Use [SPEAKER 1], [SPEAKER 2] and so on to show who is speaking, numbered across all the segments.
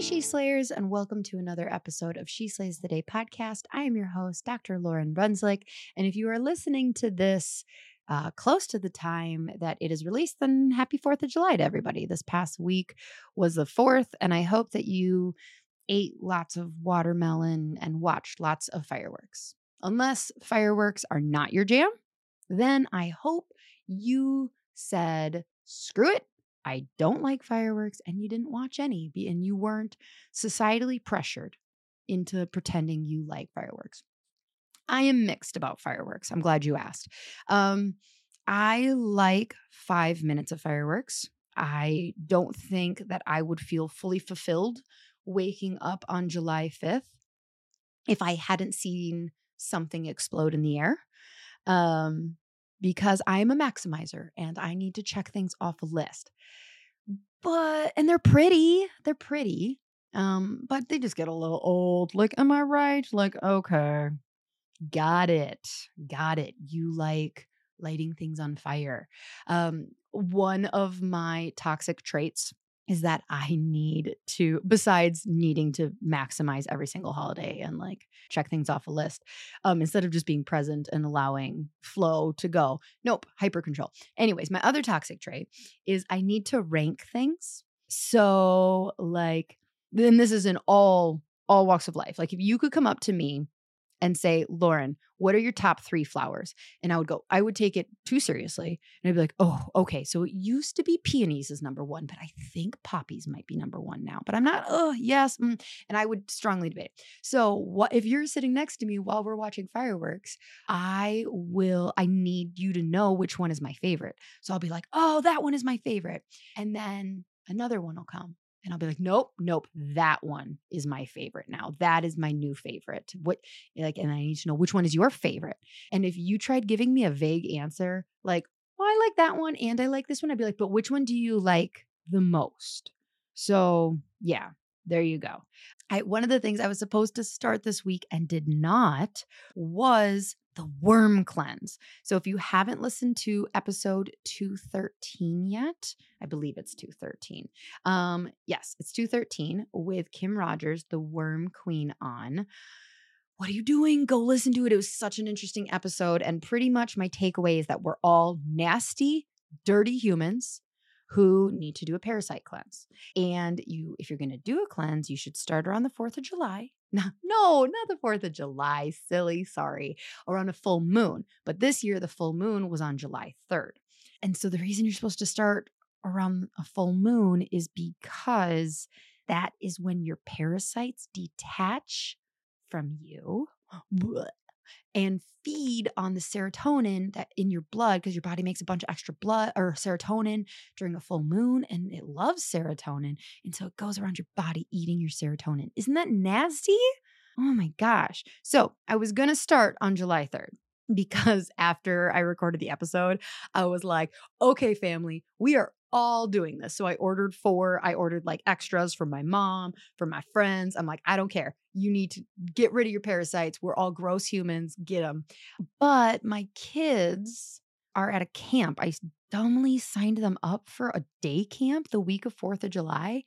[SPEAKER 1] Hey, She Slayers, and welcome to another episode of She Slays the Day podcast. I am your host, Dr. Lauryn Brunslick. And if you are listening to this uh, close to the time that it is released, then happy 4th of July to everybody. This past week was the 4th, and I hope that you ate lots of watermelon and watched lots of fireworks. Unless fireworks are not your jam, then I hope you said, screw it. I don't like fireworks, and you didn't watch any, and you weren't societally pressured into pretending you like fireworks. I am mixed about fireworks. I'm glad you asked. Um, I like five minutes of fireworks. I don't think that I would feel fully fulfilled waking up on July 5th if I hadn't seen something explode in the air. Um, because I'm a maximizer and I need to check things off a list. But and they're pretty. They're pretty. Um, but they just get a little old. Like, am I right? Like, okay. Got it. Got it. You like lighting things on fire. Um, one of my toxic traits is that I need to, besides needing to maximize every single holiday and like check things off a list, um, instead of just being present and allowing flow to go. Nope, hyper control. Anyways, my other toxic trait is I need to rank things. So, like, then this is in all all walks of life. Like, if you could come up to me and say, Lauryn, what are your top three flowers? And I would go, I would take it too seriously. And I'd be like, oh, okay. So it used to be peonies is number one, but I think poppies might be number one now. But I'm not, oh, yes. Mm. And I would strongly debate. So what if you're sitting next to me while we're watching fireworks? I will, I need you to know which one is my favorite. So I'll be like, oh, that one is my favorite. And then another one will come and I'll be like, nope, nope, that one is my favorite now. That is my new favorite. What like, and I need to know which one is your favorite. And if you tried giving me a vague answer, like, well, I like that one and I like this one, I'd be like, but which one do you like the most? So yeah, there you go. I one of the things I was supposed to start this week and did not was the worm cleanse. So if you haven't listened to episode 213 yet, I believe it's 213. Um yes, it's 213 with Kim Rogers, the worm queen on. What are you doing? Go listen to it. It was such an interesting episode and pretty much my takeaway is that we're all nasty, dirty humans who need to do a parasite cleanse. And you if you're going to do a cleanse, you should start around the 4th of July no, no, not the 4th of July, silly, sorry, or on a full moon. But this year, the full moon was on July 3rd. And so the reason you're supposed to start around a full moon is because that is when your parasites detach from you and feed on the serotonin that in your blood because your body makes a bunch of extra blood or serotonin during a full moon and it loves serotonin and so it goes around your body eating your serotonin. Isn't that nasty? Oh my gosh. So i was going to start on july 3rd because after i recorded the episode i was like okay family we are all doing this. So I ordered four. I ordered like extras for my mom, for my friends. I'm like, I don't care. You need to get rid of your parasites. We're all gross humans. Get them. But my kids are at a camp. I dumbly signed them up for a day camp the week of 4th of July.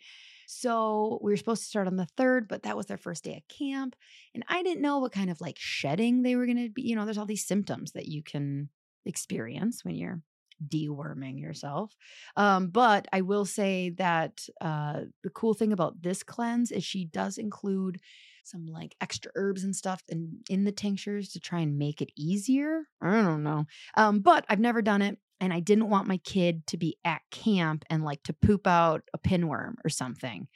[SPEAKER 1] So we were supposed to start on the third, but that was their first day at camp. And I didn't know what kind of like shedding they were going to be. You know, there's all these symptoms that you can experience when you're deworming yourself. Um, but I will say that uh, the cool thing about this cleanse is she does include some like extra herbs and stuff in, in the tinctures to try and make it easier. I don't know. Um, but I've never done it. And I didn't want my kid to be at camp and like to poop out a pinworm or something.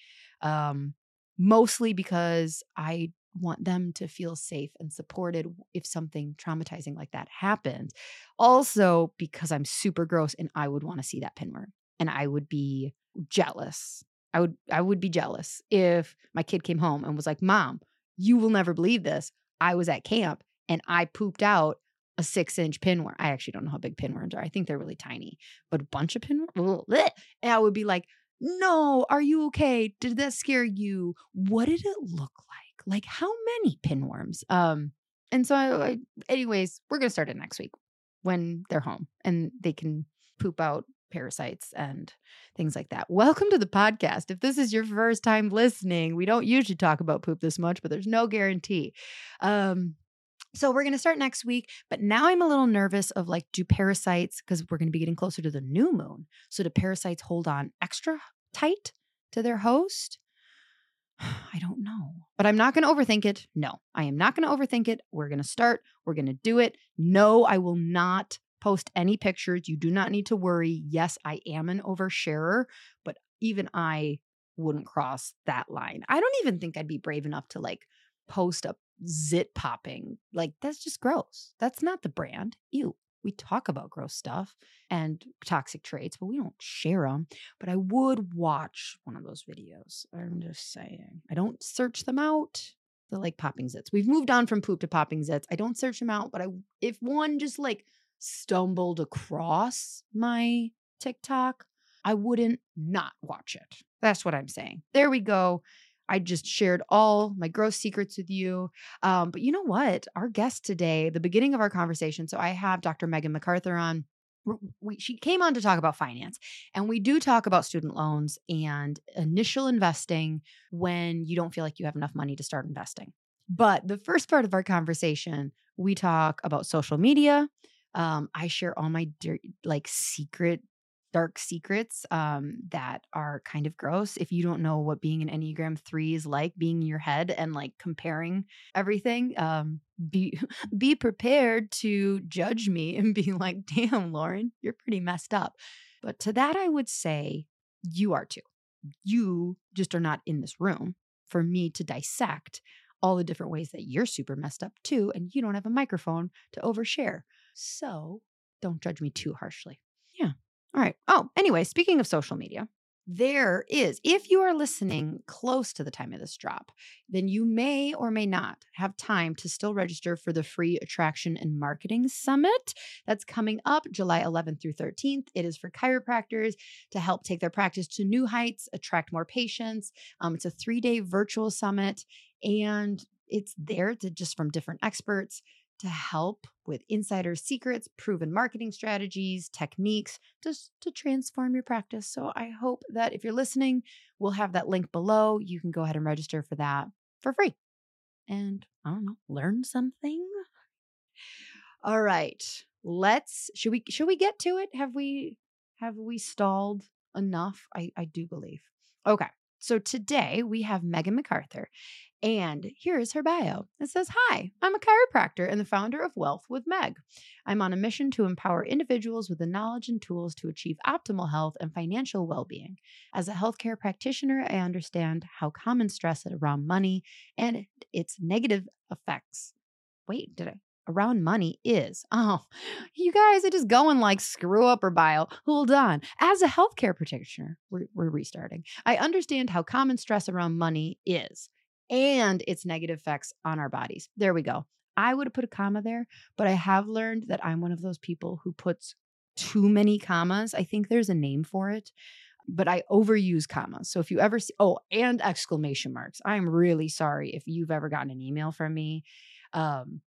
[SPEAKER 1] Um, mostly because I want them to feel safe and supported if something traumatizing like that happens. Also, because I'm super gross and I would want to see that pinworm and I would be jealous. I would I would be jealous if my kid came home and was like, "Mom, you will never believe this. I was at camp and I pooped out a six inch pinworm. I actually don't know how big pinworms are. I think they're really tiny, but a bunch of pinworms. And I would be like, no, are you okay? Did that scare you? What did it look like? Like how many pinworms? Um, and so, I, I, anyways, we're gonna start it next week when they're home and they can poop out parasites and things like that. Welcome to the podcast. If this is your first time listening, we don't usually talk about poop this much, but there's no guarantee. Um, so we're going to start next week, but now I'm a little nervous of like, do parasites, because we're going to be getting closer to the new moon. So do parasites hold on extra tight to their host? I don't know. But I'm not going to overthink it. No, I am not going to overthink it. We're going to start. We're going to do it. No, I will not post any pictures. You do not need to worry. Yes, I am an oversharer, but even I wouldn't cross that line. I don't even think I'd be brave enough to like post a zit popping. Like that's just gross. That's not the brand. Ew we talk about gross stuff and toxic traits, but we don't share them. But I would watch one of those videos. I'm just saying. I don't search them out. The like popping zits. We've moved on from poop to popping zits. I don't search them out, but I if one just like stumbled across my TikTok, I wouldn't not watch it. That's what I'm saying. There we go. I just shared all my gross secrets with you. Um, but you know what? Our guest today, the beginning of our conversation, so I have Dr. Meagan McArthur on. We, she came on to talk about finance, and we do talk about student loans and initial investing when you don't feel like you have enough money to start investing. But the first part of our conversation, we talk about social media. Um, I share all my like secret dark secrets um, that are kind of gross. If you don't know what being an Enneagram 3 is like, being in your head and like comparing everything, um, be be prepared to judge me and be like, damn, Lauryn, you're pretty messed up. But to that, I would say you are too. You just are not in this room for me to dissect all the different ways that you're super messed up too, and you don't have a microphone to overshare. So don't judge me too harshly. All right. Oh, anyway, speaking of social media, there is, if you are listening close to the time of this drop, then you may or may not have time to still register for the free attraction and marketing summit that's coming up July 11th through 13th. It is for chiropractors to help take their practice to new heights, attract more patients. Um, it's a three day virtual summit, and it's there to just from different experts to help with insider secrets, proven marketing strategies, techniques, just to transform your practice. So I hope that if you're listening, we'll have that link below. You can go ahead and register for that for free. And I don't know, learn something. All right. Let's should we should we get to it? Have we have we stalled enough? I I do believe. Okay. So today we have Meagan McArthur, and here is her bio. It says, Hi, I'm a chiropractor and the founder of Whealth with Meg. I'm on a mission to empower individuals with the knowledge and tools to achieve optimal health and financial well being. As a healthcare practitioner, I understand how common stress around money and its negative effects. Wait, did I? Around money is. Oh, you guys are just going like screw up or bio. Hold on. As a healthcare practitioner, we're, we're restarting. I understand how common stress around money is and its negative effects on our bodies. There we go. I would have put a comma there, but I have learned that I'm one of those people who puts too many commas. I think there's a name for it, but I overuse commas. So if you ever see, oh, and exclamation marks, I'm really sorry if you've ever gotten an email from me. Um,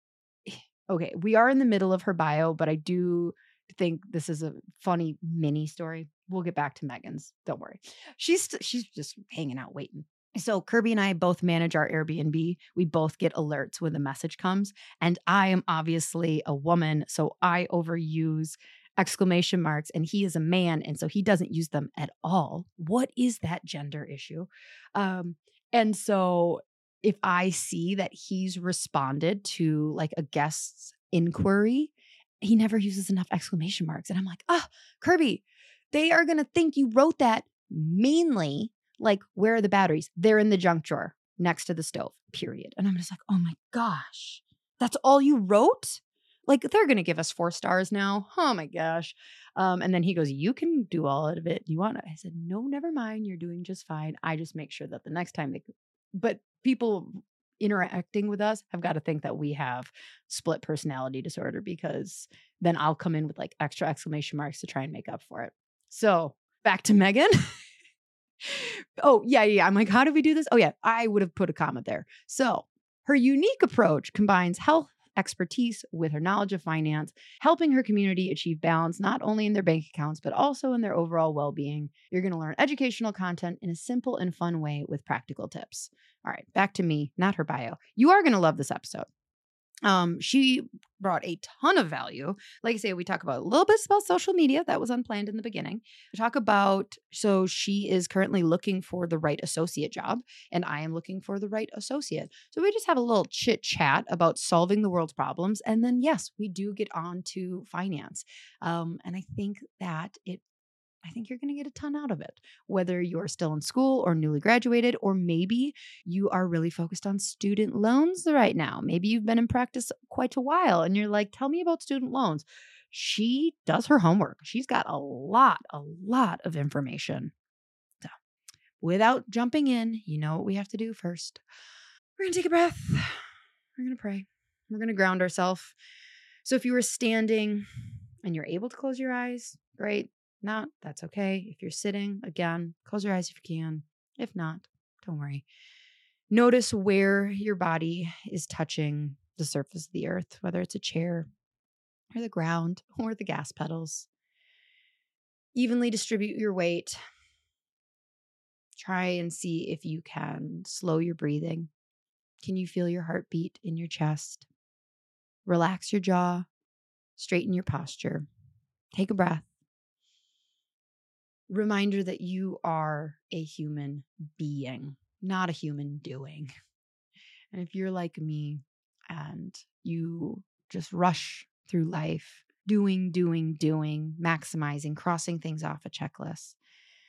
[SPEAKER 1] okay, we are in the middle of her bio, but I do think this is a funny mini story. we'll get back to Meagan's. Don't worry. She's st- she's just hanging out waiting. So Kirby and I both manage our Airbnb. We both get alerts when the message comes. And I am obviously a woman, so I overuse exclamation marks and he is a man and so he doesn't use them at all. What is that gender issue? Um and so if I see that he's responded to like a guest's inquiry, he never uses enough exclamation marks and I'm like, "Ah, oh, Kirby, they are going to think you wrote that mainly like, where are the batteries? They're in the junk drawer next to the stove, period. And I'm just like, oh my gosh, that's all you wrote? Like, they're going to give us four stars now. Oh my gosh. Um, and then he goes, You can do all of it. You want it? I said, No, never mind. You're doing just fine. I just make sure that the next time they, but people interacting with us have got to think that we have split personality disorder because then I'll come in with like extra exclamation marks to try and make up for it. So back to Meagan. oh, yeah, yeah. I'm like, how do we do this? Oh, yeah, I would have put a comma there. So her unique approach combines health expertise with her knowledge of finance, helping her community achieve balance not only in their bank accounts, but also in their overall well being. You're going to learn educational content in a simple and fun way with practical tips. All right, back to me, not her bio. You are going to love this episode um she brought a ton of value. Like i say we talk about a little bit about social media that was unplanned in the beginning. We talk about so she is currently looking for the right associate job and i am looking for the right associate. So we just have a little chit chat about solving the world's problems and then yes we do get on to finance. Um, and i think that it I think you're going to get a ton out of it, whether you're still in school or newly graduated, or maybe you are really focused on student loans right now. Maybe you've been in practice quite a while and you're like, tell me about student loans. She does her homework. She's got a lot, a lot of information. So, without jumping in, you know what we have to do first. We're going to take a breath. We're going to pray. We're going to ground ourselves. So, if you were standing and you're able to close your eyes, great not, that's okay. If you're sitting, again, close your eyes if you can. If not, don't worry. Notice where your body is touching the surface of the earth, whether it's a chair or the ground or the gas pedals. Evenly distribute your weight. Try and see if you can slow your breathing. Can you feel your heartbeat in your chest? Relax your jaw, straighten your posture. Take a breath reminder that you are a human being, not a human doing. And if you're like me and you just rush through life, doing, doing, doing, maximizing, crossing things off a checklist,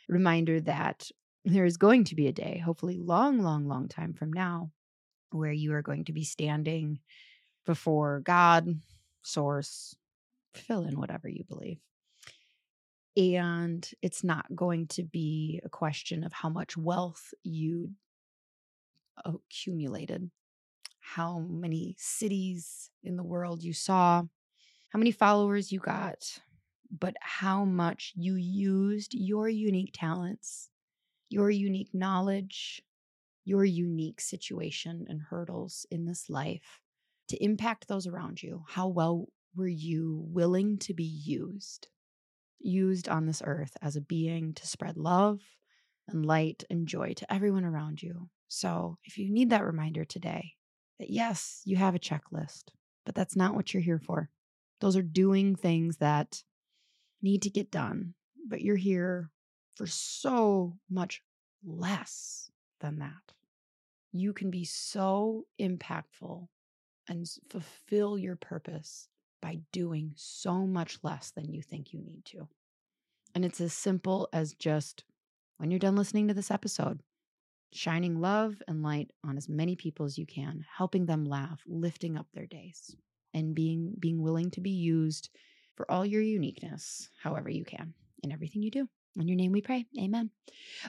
[SPEAKER 1] reminder that there is going to be a day, hopefully long, long, long time from now, where you are going to be standing before God, source, fill in whatever you believe and it's not going to be a question of how much wealth you accumulated, how many cities in the world you saw, how many followers you got, but how much you used your unique talents, your unique knowledge, your unique situation and hurdles in this life to impact those around you. How well were you willing to be used? Used on this earth as a being to spread love and light and joy to everyone around you. So, if you need that reminder today, that yes, you have a checklist, but that's not what you're here for. Those are doing things that need to get done, but you're here for so much less than that. You can be so impactful and fulfill your purpose by doing so much less than you think you need to. And it's as simple as just when you're done listening to this episode, shining love and light on as many people as you can, helping them laugh, lifting up their days, and being being willing to be used for all your uniqueness, however you can, in everything you do. In your name we pray. Amen.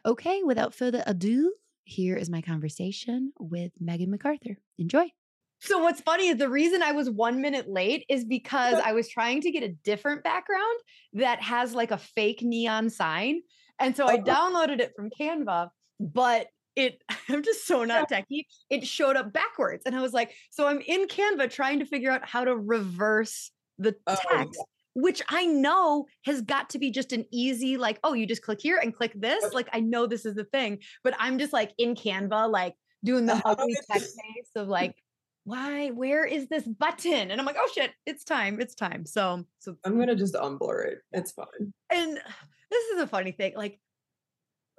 [SPEAKER 1] Okay, without further ado, here is my conversation with Meagan McArthur. Enjoy. So what's funny is the reason I was one minute late is because I was trying to get a different background that has like a fake neon sign. And so I oh. downloaded it from Canva, but it I'm just so not techie. It showed up backwards. And I was like, so I'm in Canva trying to figure out how to reverse the oh, text. which I know has got to be just an easy, like, oh, you just click here and click this. Like, I know this is the thing, but I'm just like in Canva, like doing the ugly text face of like, why, where is this button? And I'm like, oh shit, it's time, it's time. So, so
[SPEAKER 2] I'm gonna just unblur it. It's fine.
[SPEAKER 1] And this is a funny thing. Like,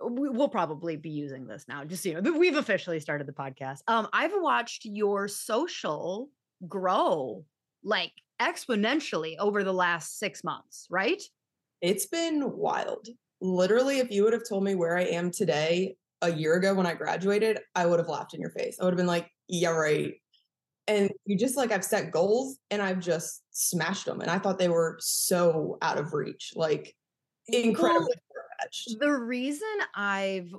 [SPEAKER 1] we, will probably be using this now. Just you know, we've officially started the podcast. Um, I've watched your social grow like exponentially over the last six months, right?
[SPEAKER 2] It's been wild. Literally, if you would have told me where I am today a year ago when I graduated, I would have laughed in your face. I would have been like, yeah, right. And you just like, I've set goals and I've just smashed them. And I thought they were so out of reach, like incredibly
[SPEAKER 1] well, The reason I've,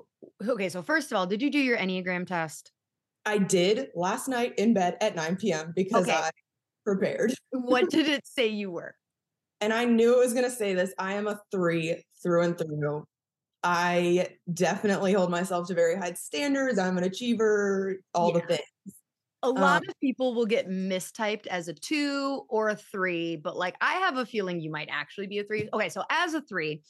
[SPEAKER 1] okay, so first of all, did you do your Enneagram test?
[SPEAKER 2] I did last night in bed at 9 p.m. because okay. I prepared.
[SPEAKER 1] what did it say you were?
[SPEAKER 2] And I knew it was going to say this. I am a three through and through. I definitely hold myself to very high standards. I'm an achiever, all yeah. the things.
[SPEAKER 1] A lot um, of people will get mistyped as a two or a three, but like I have a feeling you might actually be a three. Okay, so as a three,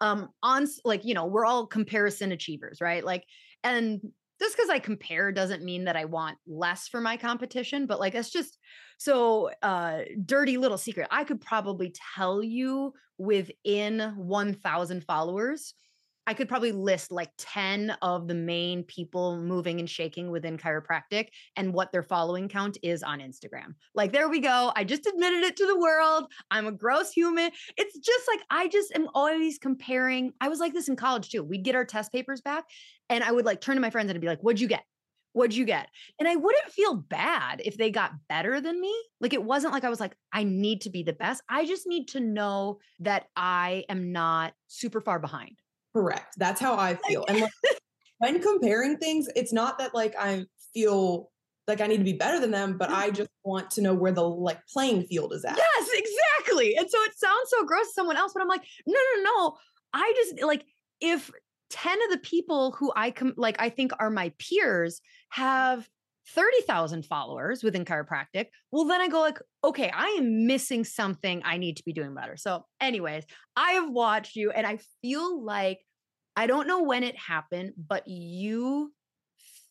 [SPEAKER 1] um, on like you know, we're all comparison achievers, right? Like, and just because I compare doesn't mean that I want less for my competition, but like that's just so uh dirty little secret. I could probably tell you within 1000 followers I could probably list like 10 of the main people moving and shaking within chiropractic and what their following count is on Instagram. Like, there we go. I just admitted it to the world. I'm a gross human. It's just like, I just am always comparing. I was like this in college too. We'd get our test papers back and I would like turn to my friends and I'd be like, what'd you get? What'd you get? And I wouldn't feel bad if they got better than me. Like it wasn't like I was like, I need to be the best. I just need to know that I am not super far behind.
[SPEAKER 2] Correct. That's how I feel. And like, when comparing things, it's not that like I feel like I need to be better than them, but mm. I just want to know where the like playing field is at.
[SPEAKER 1] Yes, exactly. And so it sounds so gross to someone else, but I'm like, no, no, no. I just like if 10 of the people who I come like I think are my peers have 30,000 followers within chiropractic, well, then I go like, okay, I am missing something I need to be doing better. So, anyways, I have watched you and I feel like I don't know when it happened, but you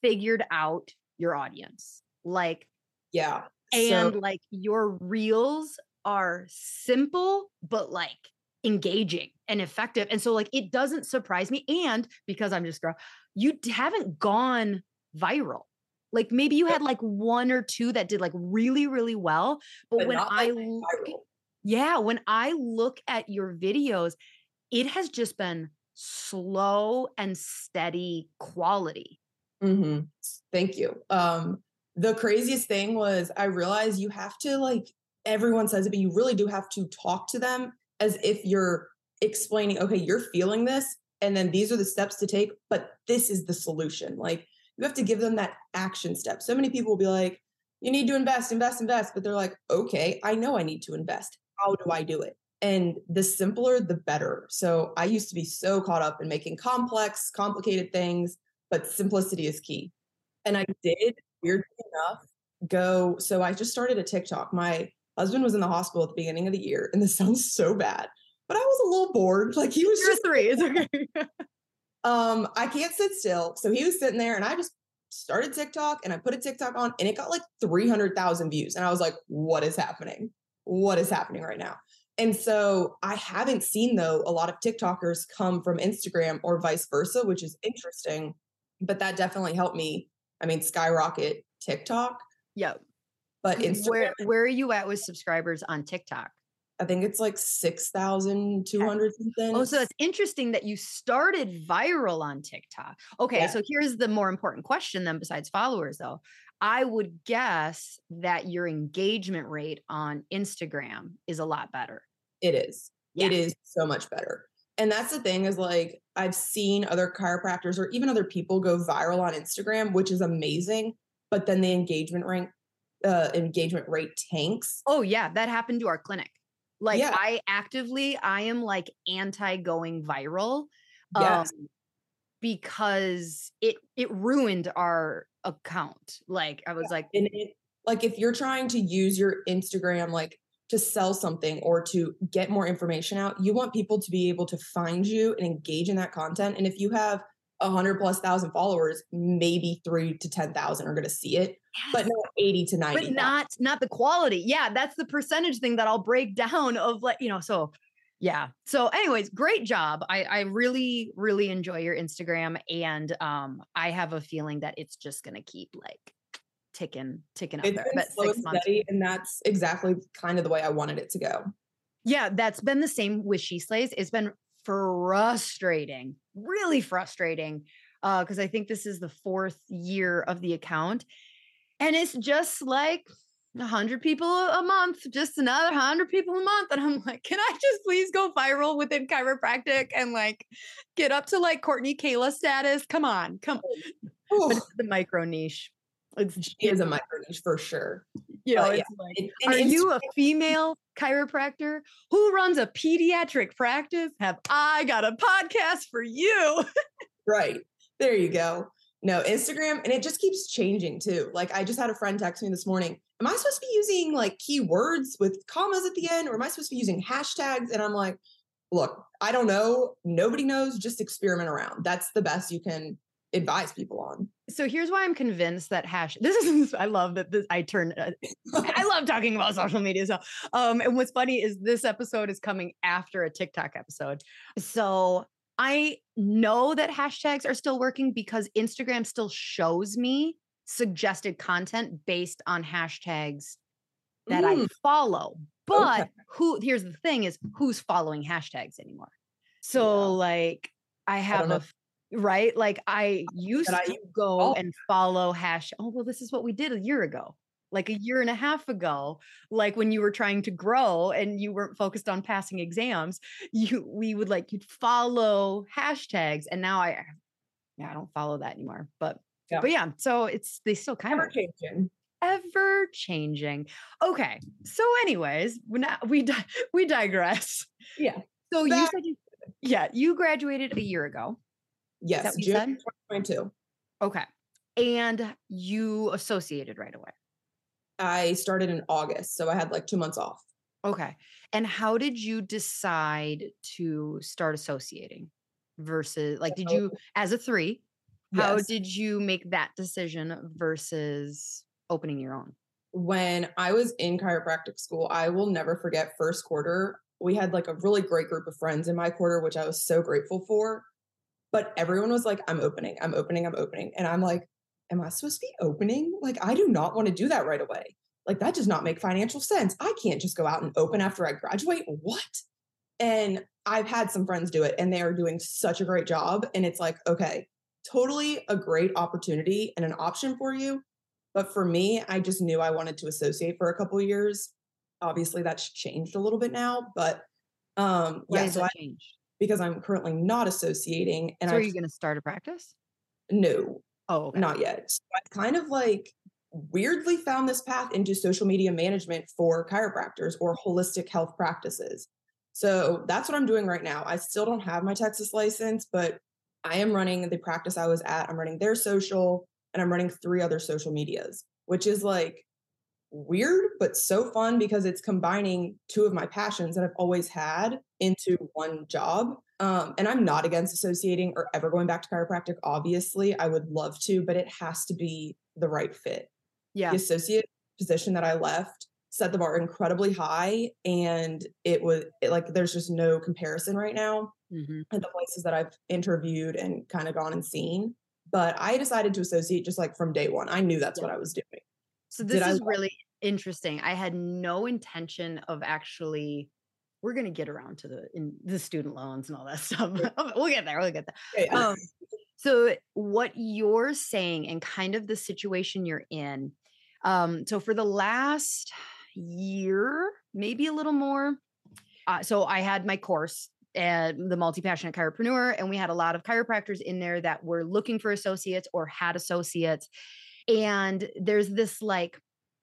[SPEAKER 1] figured out your audience. Like,
[SPEAKER 2] yeah.
[SPEAKER 1] And so- like your reels are simple, but like engaging and effective. And so, like, it doesn't surprise me. And because I'm just girl, you haven't gone viral. Like maybe you had like one or two that did like really, really well. But, but when I look, yeah, when I look at your videos, it has just been slow and steady quality.
[SPEAKER 2] Mm-hmm. Thank you. Um, the craziest thing was I realized you have to like everyone says it, but you really do have to talk to them as if you're explaining, okay, you're feeling this, and then these are the steps to take, but this is the solution. Like you have to give them that action step. So many people will be like, you need to invest, invest, invest. But they're like, okay, I know I need to invest. How do I do it? And the simpler, the better. So I used to be so caught up in making complex, complicated things, but simplicity is key. And I did, weirdly enough, go. So I just started a TikTok. My husband was in the hospital at the beginning of the year, and this sounds so bad, but I was a little bored. Like he was
[SPEAKER 1] You're just three. It's okay.
[SPEAKER 2] Um, I can't sit still. So he was sitting there and I just started TikTok and I put a TikTok on and it got like 300,000 views. And I was like, what is happening? What is happening right now? And so I haven't seen though a lot of TikTokers come from Instagram or vice versa, which is interesting. But that definitely helped me. I mean, skyrocket TikTok.
[SPEAKER 1] Yep.
[SPEAKER 2] But mm-hmm. Instagram,
[SPEAKER 1] where where are you at with subscribers on TikTok?
[SPEAKER 2] I think it's like 6,200 something.
[SPEAKER 1] Oh, so it's interesting that you started viral on TikTok. Okay, yeah. so here's the more important question then, besides followers, though. I would guess that your engagement rate on Instagram is a lot better.
[SPEAKER 2] It is. Yeah. It is so much better. And that's the thing is like, I've seen other chiropractors or even other people go viral on Instagram, which is amazing. But then the engagement rate, uh, engagement rate tanks.
[SPEAKER 1] Oh, yeah. That happened to our clinic. Like yeah. I actively, I am like anti going viral.
[SPEAKER 2] Yes. Um,
[SPEAKER 1] because it it ruined our account. Like I was yeah. like
[SPEAKER 2] it, like if you're trying to use your Instagram like to sell something or to get more information out, you want people to be able to find you and engage in that content. And if you have a hundred plus thousand followers, maybe three to ten thousand are going to see it, yes. but not eighty to ninety.
[SPEAKER 1] But not not the quality. Yeah, that's the percentage thing that I'll break down of like you know. So yeah. So, anyways, great job. I I really really enjoy your Instagram, and um, I have a feeling that it's just going to keep like ticking ticking up
[SPEAKER 2] it's
[SPEAKER 1] there.
[SPEAKER 2] Been but slow and steady, and that's exactly kind of the way I wanted it to go.
[SPEAKER 1] Yeah, that's been the same with She Slays. It's been frustrating, really frustrating. Uh, because I think this is the fourth year of the account. And it's just like a hundred people a month, just another hundred people a month. And I'm like, can I just please go viral within chiropractic and like get up to like Courtney Kayla status? Come on, come on. But it's the micro niche.
[SPEAKER 2] It's, she is a micro niche for sure.
[SPEAKER 1] You know, it's yeah. like, are you a female chiropractor who runs a pediatric practice? Have I got a podcast for you?
[SPEAKER 2] right. There you go. No, Instagram, and it just keeps changing too. Like I just had a friend text me this morning. Am I supposed to be using like keywords with commas at the end, or am I supposed to be using hashtags? And I'm like, look, I don't know. Nobody knows. Just experiment around. That's the best you can advise people on.
[SPEAKER 1] So here's why I'm convinced that hash. This is I love that this I turn. Uh, I love talking about social media. So, um, and what's funny is this episode is coming after a TikTok episode. So I know that hashtags are still working because Instagram still shows me suggested content based on hashtags that mm. I follow. But okay. who here's the thing is who's following hashtags anymore. So yeah. like I have I a right? Like I used I to go and follow hash. Oh, well, this is what we did a year ago, like a year and a half ago. Like when you were trying to grow and you weren't focused on passing exams, you we would like you'd follow hashtags, and now I, yeah, I don't follow that anymore. But yeah. but yeah, so it's they still kind
[SPEAKER 2] Ever of changing.
[SPEAKER 1] Ever changing. Okay, so anyways, we we we digress.
[SPEAKER 2] Yeah.
[SPEAKER 1] So that- you said you, yeah, you graduated a year ago.
[SPEAKER 2] Yes, June 2022.
[SPEAKER 1] Okay. And you associated right away.
[SPEAKER 2] I started in August, so I had like 2 months off.
[SPEAKER 1] Okay. And how did you decide to start associating versus like did you as a 3 how yes. did you make that decision versus opening your own?
[SPEAKER 2] When I was in chiropractic school, I will never forget first quarter. We had like a really great group of friends in my quarter, which I was so grateful for. But everyone was like, I'm opening, I'm opening, I'm opening. And I'm like, am I supposed to be opening? Like, I do not want to do that right away. Like, that does not make financial sense. I can't just go out and open after I graduate. What? And I've had some friends do it and they are doing such a great job. And it's like, okay, totally a great opportunity and an option for you. But for me, I just knew I wanted to associate for a couple years. Obviously, that's changed a little bit now, but um,
[SPEAKER 1] Why
[SPEAKER 2] yeah,
[SPEAKER 1] so I, changed?
[SPEAKER 2] because I'm currently not associating.
[SPEAKER 1] And so are you going to start a practice?
[SPEAKER 2] No.
[SPEAKER 1] Oh, okay.
[SPEAKER 2] not yet. So I kind of like weirdly found this path into social media management for chiropractors or holistic health practices. So that's what I'm doing right now. I still don't have my Texas license, but I am running the practice I was at. I'm running their social and I'm running three other social medias, which is like weird, but so fun because it's combining two of my passions that I've always had into one job. Um, and I'm not against associating or ever going back to chiropractic. Obviously, I would love to, but it has to be the right fit.
[SPEAKER 1] Yeah.
[SPEAKER 2] The associate position that I left set the bar incredibly high. And it was it, like, there's just no comparison right now. Mm-hmm. And the places that I've interviewed and kind of gone and seen. But I decided to associate just like from day one. I knew that's yeah. what I was doing.
[SPEAKER 1] So this Did is I- really interesting. I had no intention of actually. We're gonna get around to the in the student loans and all that stuff. we'll get there. We'll get there. Yeah. Um, so what you're saying and kind of the situation you're in. Um, so for the last year, maybe a little more. Uh, so I had my course and the multi-passionate chiropreneur and we had a lot of chiropractors in there that were looking for associates or had associates and there's this like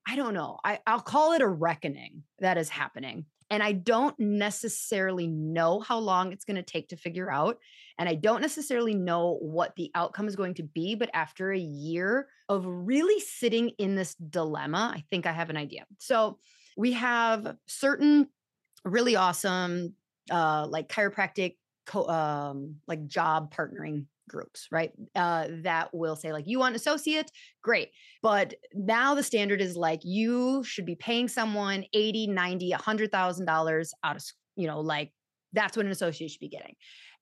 [SPEAKER 1] I don't know. I, I'll call it a reckoning that is happening. And I don't necessarily know how long it's going to take to figure out. And I don't necessarily know what the outcome is going to be. But after a year of really sitting in this dilemma, I think I have an idea. So we have certain really awesome uh like chiropractic co- um like job partnering groups right? Uh that will say like you want an associate? Great. But now the standard is like you should be paying someone 80 90 100000 dollars out of you know like that's what an associate should be getting.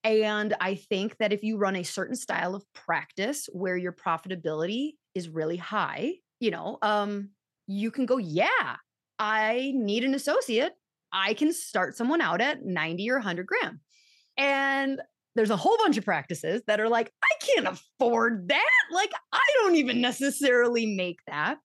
[SPEAKER 1] And i think that if you run a certain style of practice where your profitability is really high you know um you can go yeah i need an associate. I can start someone out at 90 or 100 grand. And there's a whole bunch of practices that are like, I can't afford that. Like, I don't even necessarily make that.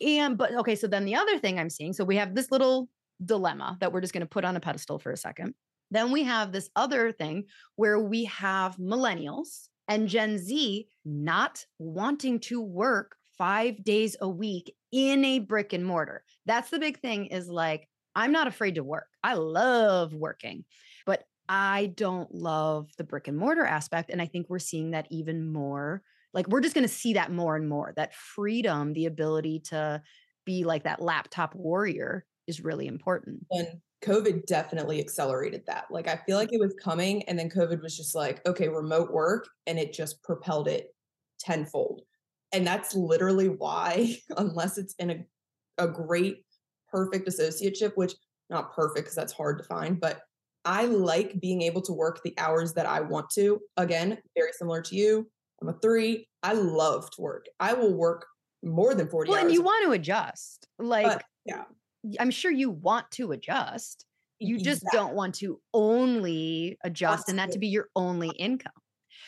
[SPEAKER 1] And, but okay, so then the other thing I'm seeing, so we have this little dilemma that we're just going to put on a pedestal for a second. Then we have this other thing where we have millennials and Gen Z not wanting to work five days a week in a brick and mortar. That's the big thing is like, I'm not afraid to work. I love working, I don't love the brick and mortar aspect. And I think we're seeing that even more. Like, we're just going to see that more and more that freedom, the ability to be like that laptop warrior is really important.
[SPEAKER 2] And COVID definitely accelerated that. Like, I feel like it was coming, and then COVID was just like, okay, remote work, and it just propelled it tenfold. And that's literally why, unless it's in a, a great, perfect associateship, which not perfect because that's hard to find, but I like being able to work the hours that I want to. Again, very similar to you. I'm a three. I love to work. I will work more than 40
[SPEAKER 1] well,
[SPEAKER 2] hours.
[SPEAKER 1] and you want to adjust. Like,
[SPEAKER 2] But, yeah.
[SPEAKER 1] I'm sure you want to adjust. You just
[SPEAKER 2] Exactly.
[SPEAKER 1] don't want to only adjust and that to be your only income.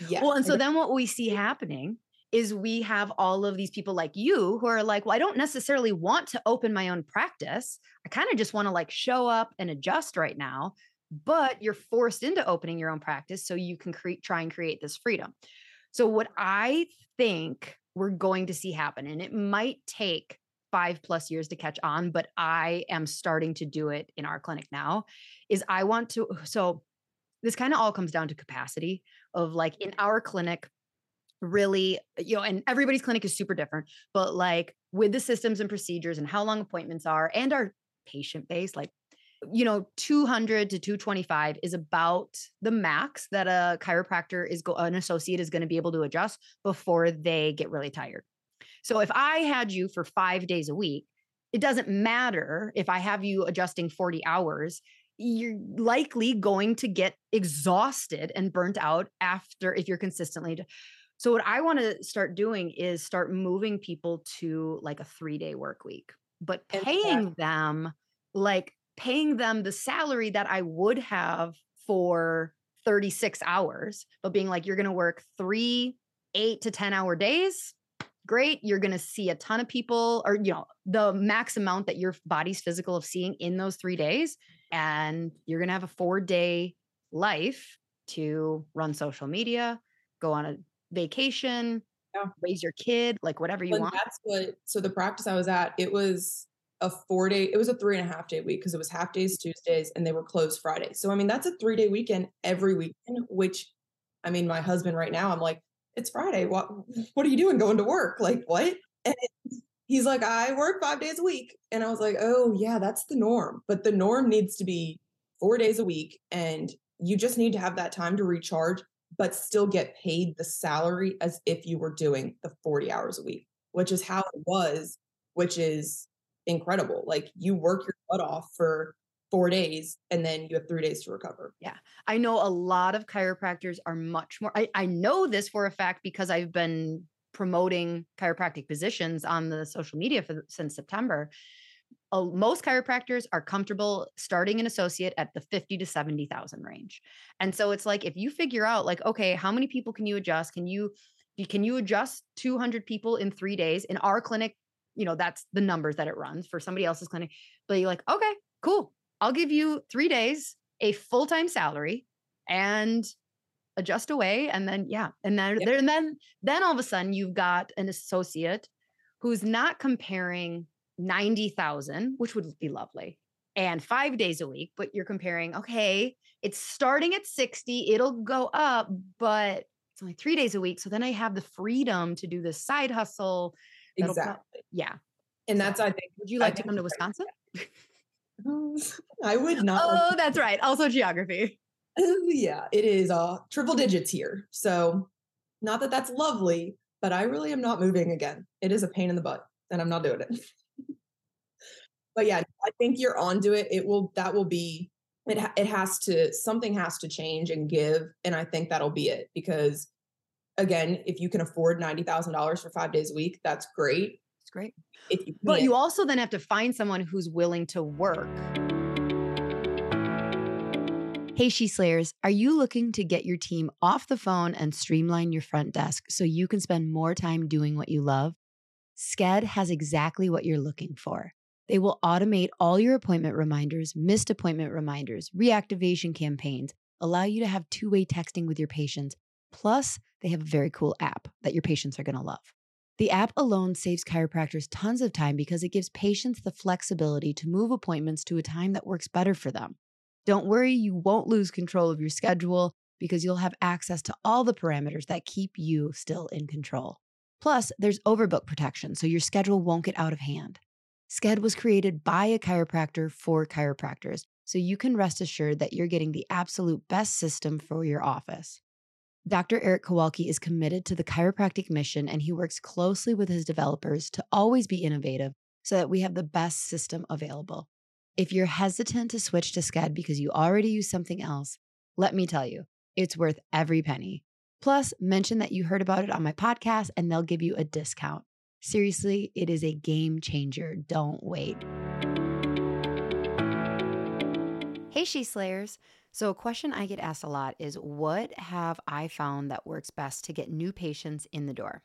[SPEAKER 2] Yeah.
[SPEAKER 1] Well, and so then what we see happening is we have all of these people like you who are like, well, I don't necessarily want to open my own practice. I kind of just want to like show up and adjust right now. But you're forced into opening your own practice so you can create, try and create this freedom. So, what I think we're going to see happen, and it might take five plus years to catch on, but I am starting to do it in our clinic now, is I want to. So, this kind of all comes down to capacity of like in our clinic, really, you know, and everybody's clinic is super different, but like with the systems and procedures and how long appointments are and our patient base, like, you know, 200 to 225 is about the max that a chiropractor is go an associate is going to be able to adjust before they get really tired. So if I had you for 5 days a week, it doesn't matter if I have you adjusting 40 hours, you're likely going to get exhausted and burnt out after if you're consistently so what I want to start doing is start moving people to like a 3-day work week, but paying them like paying them the salary that I would have for 36 hours, but being like you're going to work 3 8 to 10 hour days. Great, you're going to see a ton of people or you know, the max amount that your body's physical of seeing in those 3 days and you're going to have a 4-day life to run social media, go on a vacation,
[SPEAKER 2] Yeah.
[SPEAKER 1] raise your kid, like whatever you want.
[SPEAKER 2] that's what so the practice I was at, it was a four day, it was a three and a half day week because it was half days Tuesdays and they were closed Fridays. So I mean that's a three day weekend every weekend, which I mean, my husband right now, I'm like, it's Friday. What what are you doing going to work? Like what? And it- he's like, I work five days a week. And I was like, oh yeah, that's the norm. But the norm needs to be four days a week. And you just need to have that time to recharge, but still get paid the salary as if you were doing the 40 hours a week, which is how it was, which is incredible. Like you work your butt off for four days and then you have three days to recover. Yeah.
[SPEAKER 1] I know a lot of chiropractors are much more. I, I know this for a fact because I've been promoting chiropractic positions on the social media for, since September. Uh, most chiropractors are comfortable starting an associate at the 50 to 70,000 range. And so it's like if you figure out like okay, how many people can you adjust? Can you can you adjust 200 people in 3 days in our clinic? You know, that's the numbers that it runs for somebody else's clinic. But you're like, "Okay, cool. I'll give you 3 days, a full-time salary and adjust away and then yeah and then
[SPEAKER 2] Yep.
[SPEAKER 1] there and then then all of a sudden you've got an associate who's not comparing 90,000 which would be lovely and 5 days a week but you're comparing okay it's starting at 60 it'll go up but it's only 3 days a week so then I have the freedom to do this side hustle
[SPEAKER 2] Exactly.
[SPEAKER 1] yeah
[SPEAKER 2] And that's, I think,
[SPEAKER 1] would you
[SPEAKER 2] I
[SPEAKER 1] like to come to. Wisconsin
[SPEAKER 2] I would not.
[SPEAKER 1] Oh, that's right. Also geography.
[SPEAKER 2] yeah, it is uh triple digits here. So not that that's lovely, but I really am not moving again. It is a pain in the butt and I'm not doing it. but yeah, I think you're onto it. It will that will be it it has to something has to change and give and I think that'll be it because again, if you can afford $90,000 for 5 days a week, that's great.
[SPEAKER 1] It's great. You but you also then have to find someone who's willing to work. Hey, She Slayers, are you looking to get your team off the phone and streamline your front desk so you can spend more time doing what you love? Sked has exactly what you're looking for. They will automate all your appointment reminders, missed appointment reminders, reactivation campaigns, allow you to have two way texting with your patients. Plus, they have a very cool app that your patients are going to love. The app alone saves chiropractors tons of time because it gives patients the flexibility to move appointments to a time that works better for them. Don't worry, you won't lose control of your schedule because you'll have access to all the parameters that keep you still in control. Plus, there's overbook protection, so your schedule won't get out of hand. Sked was created by a chiropractor for chiropractors, so you can rest assured that you're getting the absolute best system for your office. Dr. Eric Kowalki is committed to the chiropractic mission and he works closely with his developers to always be innovative so that we have the best system available. If you're hesitant to switch to Sked because you already use something else, let me tell you, it's worth every penny. Plus, mention that you heard about it on my podcast and they'll give you a discount. Seriously, it is a game changer. Don't wait. Hey, She Slayers. So, a question I get asked a lot is what have I found that works best to get new patients in the door?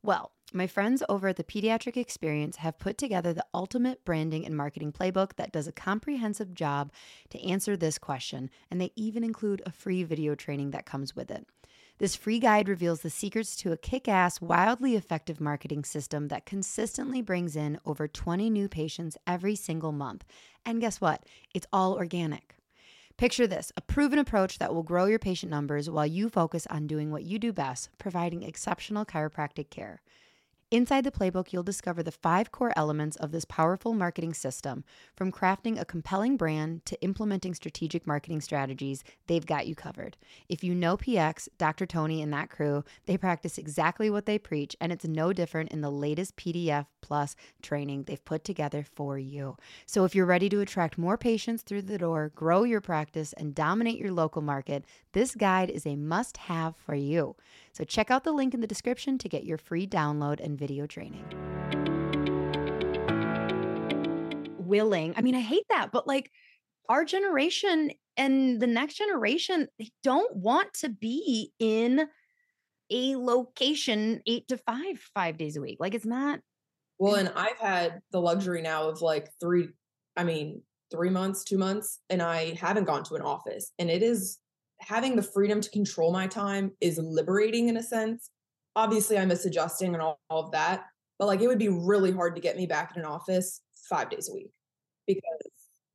[SPEAKER 1] Well, my friends over at the Pediatric Experience have put together the ultimate branding and marketing playbook that does a comprehensive job to answer this question, and they even include a free video training that comes with it. This free guide reveals the secrets to a kick ass, wildly effective marketing system that consistently brings in over 20 new patients every single month. And guess what? It's all organic. Picture this a proven approach that will grow your patient numbers while you focus on doing what you do best, providing exceptional chiropractic care. Inside the playbook, you'll discover the five core elements of this powerful marketing system. From crafting a compelling brand to implementing strategic marketing strategies, they've got you covered. If you know PX, Dr. Tony, and that crew, they practice exactly what they preach, and it's no different in the latest PDF Plus training they've put together for you. So if you're ready to attract more patients through the door, grow your practice, and dominate your local market, this guide is a must have for you. So check out the link in the description to get your free download and video training. Willing. I mean, I hate that, but like our generation and the next generation, they don't want to be in a location eight to five, five days a week. Like it's not.
[SPEAKER 2] Well, and I've had the luxury now of like three, I mean, three months, two months, and I haven't gone to an office. And it is having the freedom to control my time is liberating in a sense. Obviously, I miss adjusting and all, all of that, but like it would be really hard to get me back in an office five days a week because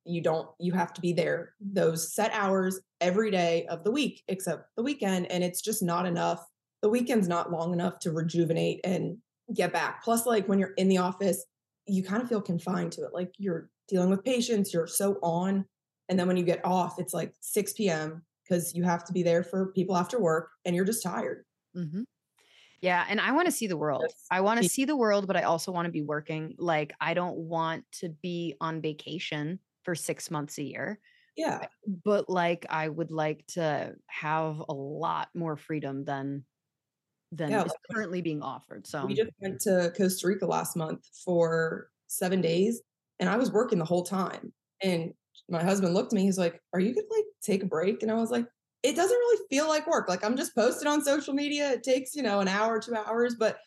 [SPEAKER 2] you don't you have to be there those set hours every day of the week except the weekend and it's just not enough the weekend's not long enough to rejuvenate and get back plus like when you're in the office you kind of feel confined to it like you're dealing with patients you're so on and then when you get off it's like 6 p.m because you have to be there for people after work and you're just tired.
[SPEAKER 1] Mm-hmm. Yeah. And I want to see the world. I want to see the world, but I also want to be working. Like, I don't want to be on vacation for six months a year.
[SPEAKER 2] Yeah.
[SPEAKER 1] But like, I would like to have a lot more freedom than than yeah, is like, currently being offered. So
[SPEAKER 2] we just went to Costa Rica last month for seven days and I was working the whole time. And my husband looked at me, he's like, Are you gonna like take a break? And I was like, It doesn't really feel like work. Like I'm just posting on social media. It takes, you know, an hour, two hours, but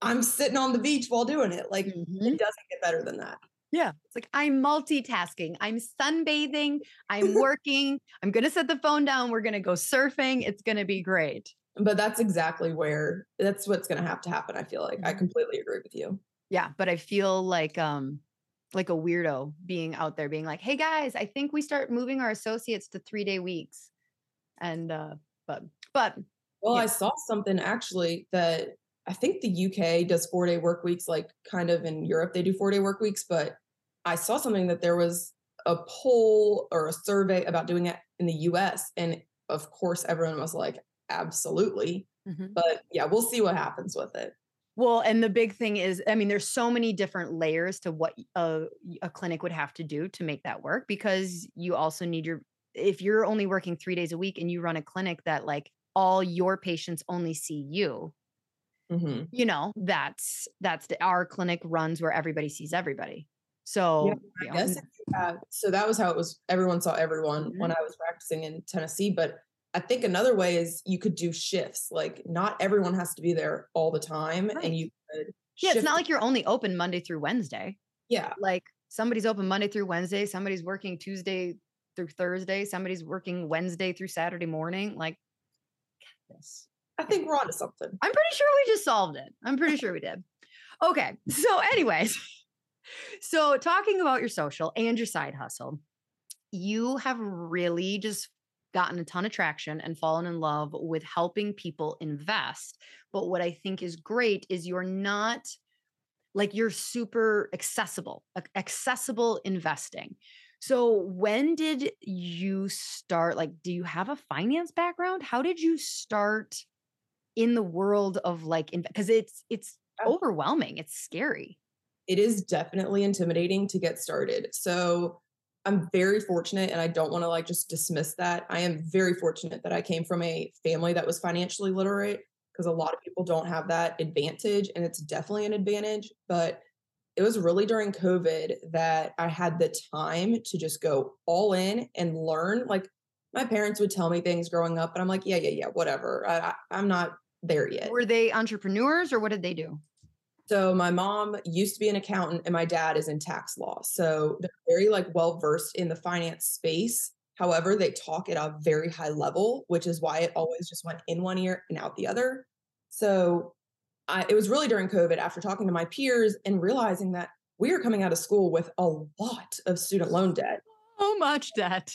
[SPEAKER 2] I'm sitting on the beach while doing it. Like mm-hmm. it doesn't get better than that.
[SPEAKER 1] Yeah. It's like I'm multitasking. I'm sunbathing. I'm working. I'm going to set the phone down. We're going to go surfing. It's going to be great.
[SPEAKER 2] But that's exactly where that's what's going to have to happen. I feel like I mm-hmm. completely agree with you.
[SPEAKER 1] Yeah. But I feel like, um, like a weirdo being out there being like, "Hey guys, I think we start moving our associates to 3-day weeks." And uh but but
[SPEAKER 2] well, yeah. I saw something actually that I think the UK does 4-day work weeks like kind of in Europe they do 4-day work weeks, but I saw something that there was a poll or a survey about doing it in the US. And of course, everyone was like, absolutely. Mm-hmm. But yeah, we'll see what happens with it.
[SPEAKER 1] Well, and the big thing is, I mean, there's so many different layers to what a, a clinic would have to do to make that work because you also need your, if you're only working three days a week and you run a clinic that like all your patients only see you, mm-hmm. you know, that's, that's the, our clinic runs where everybody sees everybody. So, yeah, I
[SPEAKER 2] you know, guess, yeah. so that was how it was. Everyone saw everyone mm-hmm. when I was practicing in Tennessee, but I think another way is you could do shifts. Like not everyone has to be there all the time. Right. And you could
[SPEAKER 1] Yeah, it's not like you're only open Monday through Wednesday.
[SPEAKER 2] Yeah.
[SPEAKER 1] Like somebody's open Monday through Wednesday, somebody's working Tuesday through Thursday, somebody's working Wednesday through Saturday morning. Like
[SPEAKER 2] this. I think we're onto something.
[SPEAKER 1] I'm pretty sure we just solved it. I'm pretty sure we did. Okay. So, anyways, so talking about your social and your side hustle, you have really just gotten a ton of traction and fallen in love with helping people invest. But what I think is great is you're not like you're super accessible, accessible investing. So when did you start like do you have a finance background? How did you start in the world of like because it's it's overwhelming, it's scary.
[SPEAKER 2] It is definitely intimidating to get started. So I'm very fortunate and I don't want to like just dismiss that. I am very fortunate that I came from a family that was financially literate because a lot of people don't have that advantage and it's definitely an advantage, but it was really during COVID that I had the time to just go all in and learn. Like my parents would tell me things growing up and I'm like, yeah, yeah, yeah, whatever. I, I'm not there yet.
[SPEAKER 1] Were they entrepreneurs or what did they do?
[SPEAKER 2] So my mom used to be an accountant and my dad is in tax law. So mm-hmm. they're very like well versed in the finance space. However, they talk at a very high level, which is why it always just went in one ear and out the other. So I, it was really during COVID after talking to my peers and realizing that we are coming out of school with a lot of student loan debt.
[SPEAKER 1] So much debt.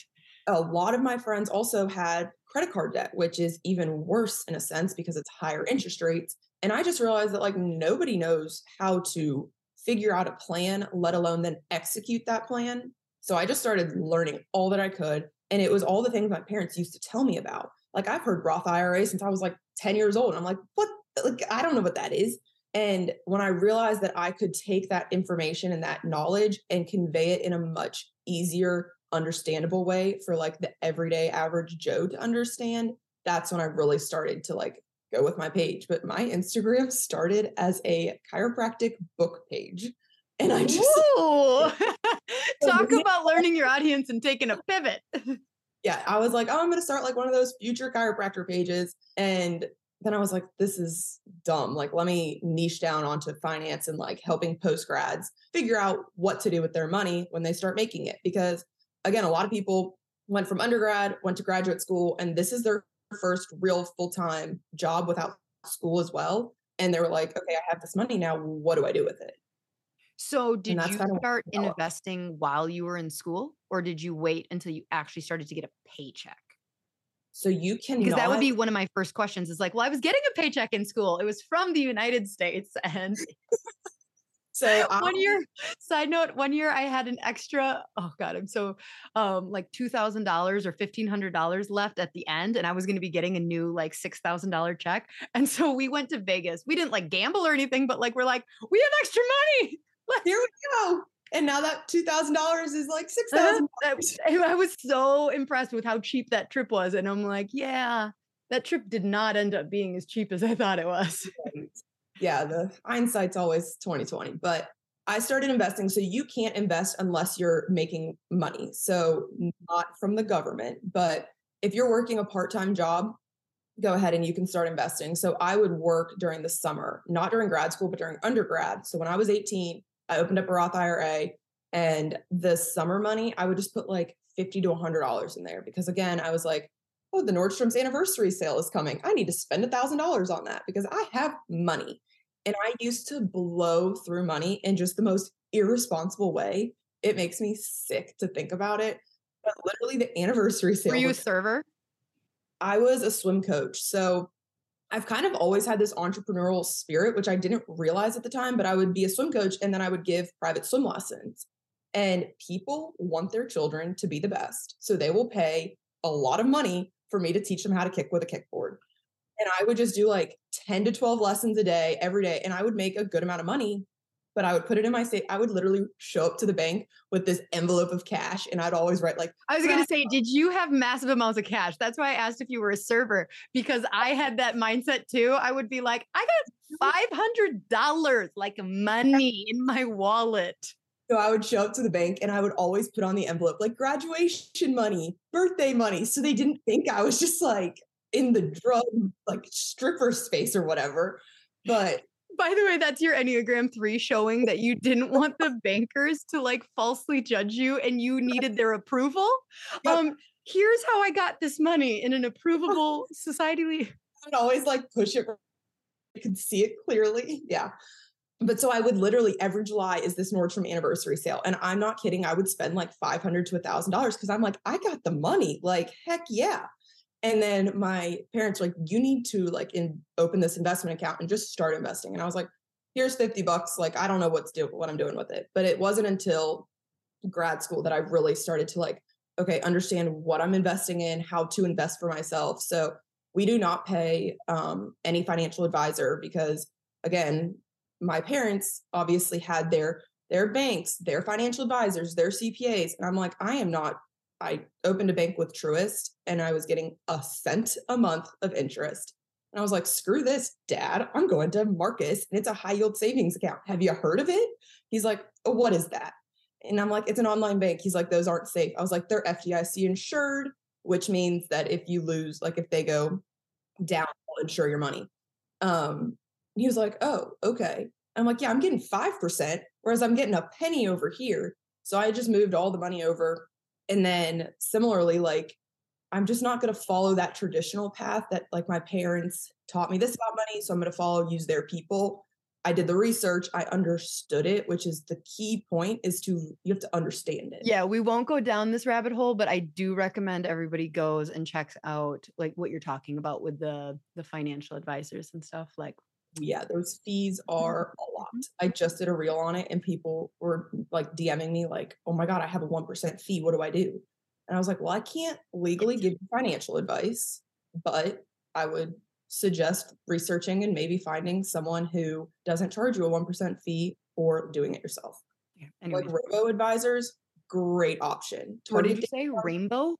[SPEAKER 2] A lot of my friends also had credit card debt, which is even worse in a sense because it's higher interest rates. And I just realized that like nobody knows how to figure out a plan, let alone then execute that plan. So I just started learning all that I could. And it was all the things my parents used to tell me about. Like I've heard Roth IRA since I was like 10 years old. And I'm like, what? Like, I don't know what that is. And when I realized that I could take that information and that knowledge and convey it in a much easier, understandable way for like the everyday average Joe to understand, that's when I really started to like go with my page. But my Instagram started as a chiropractic book page. And I just
[SPEAKER 1] talk about learning your audience and taking a pivot.
[SPEAKER 2] yeah, I was like, oh, I'm going to start like one of those future chiropractor pages. And then I was like, this is dumb. Like, let me niche down onto finance and like helping post grads figure out what to do with their money when they start making it. Because again, a lot of people went from undergrad, went to graduate school, and this is their first real full time job without school as well. And they were like, okay, I have this money now. What do I do with it?
[SPEAKER 1] So, did you start investing while you were in school, or did you wait until you actually started to get a paycheck?
[SPEAKER 2] So you can
[SPEAKER 1] because that would be one of my first questions. Is like, well, I was getting a paycheck in school. It was from the United States, and so um, one year, side note, one year I had an extra, oh God, I'm so um like two thousand dollars or fifteen hundred dollars left at the end, and I was gonna be getting a new like six thousand dollar check. And so we went to Vegas. We didn't like gamble or anything, but like we're like, we have extra money.
[SPEAKER 2] Here we go. And now that two thousand dollars is like six thousand.
[SPEAKER 1] I was so impressed with how cheap that trip was, and I'm like, yeah, that trip did not end up being as cheap as I thought it was.
[SPEAKER 2] Yeah, the hindsight's always 2020. But I started investing. So you can't invest unless you're making money. So not from the government, but if you're working a part-time job, go ahead and you can start investing. So I would work during the summer, not during grad school, but during undergrad. So when I was 18, I opened up a Roth IRA and the summer money, I would just put like 50 to $100 in there because again, I was like, oh, the Nordstrom's anniversary sale is coming. I need to spend a $1,000 on that because I have money. And I used to blow through money in just the most irresponsible way. It makes me sick to think about it. But literally, the anniversary sale.
[SPEAKER 1] Were you a server?
[SPEAKER 2] I was a swim coach. So I've kind of always had this entrepreneurial spirit, which I didn't realize at the time, but I would be a swim coach and then I would give private swim lessons. And people want their children to be the best. So they will pay a lot of money for me to teach them how to kick with a kickboard. And I would just do like 10 to 12 lessons a day every day. And I would make a good amount of money, but I would put it in my state. I would literally show up to the bank with this envelope of cash and I'd always write like
[SPEAKER 1] I was gonna say, did you have massive amounts of cash? That's why I asked if you were a server, because I had that mindset too. I would be like, I got five hundred dollars like money in my wallet.
[SPEAKER 2] So I would show up to the bank and I would always put on the envelope like graduation money, birthday money. So they didn't think I was just like in the drug like stripper space or whatever. But
[SPEAKER 1] by the way, that's your Enneagram 3 showing that you didn't want the bankers to like falsely judge you and you needed their approval. Yep. Um, here's how I got this money in an approvable societally.
[SPEAKER 2] I would always like push it. I could see it clearly. Yeah. But so I would literally every July is this Nordstrom anniversary sale. And I'm not kidding. I would spend like 500 to a thousand dollars because I'm like, I got the money. Like, heck yeah. And then my parents were like, you need to like in, open this investment account and just start investing. And I was like, here's 50 bucks. Like, I don't know what's do what I'm doing with it. But it wasn't until grad school that I really started to like, okay, understand what I'm investing in, how to invest for myself. So we do not pay um, any financial advisor because again, my parents obviously had their their banks, their financial advisors, their CPAs. And I'm like, I am not I opened a bank with Truist and I was getting a cent a month of interest. And I was like, screw this, dad. I'm going to Marcus and it's a high yield savings account. Have you heard of it? He's like, oh, what is that? And I'm like, it's an online bank. He's like, those aren't safe. I was like, they're FDIC insured, which means that if you lose, like if they go down, they'll insure your money. Um, he was like, oh, okay. I'm like, yeah, I'm getting 5%, whereas I'm getting a penny over here. So I just moved all the money over and then similarly, like, I'm just not going to follow that traditional path that like my parents taught me this about money. So I'm going to follow, use their people. I did the research, I understood it, which is the key point is to you have to understand it.
[SPEAKER 1] Yeah, we won't go down this rabbit hole, but I do recommend everybody goes and checks out like what you're talking about with the the financial advisors and stuff. Like
[SPEAKER 2] yeah, those fees mm-hmm. are a lot. I just did a reel on it and people were like DMing me, like, oh my God, I have a 1% fee. What do I do? And I was like, well, I can't legally give you financial advice, but I would suggest researching and maybe finding someone who doesn't charge you a 1% fee or doing it yourself. Yeah. Like robo advisors, great option.
[SPEAKER 1] What did you say? Rainbow?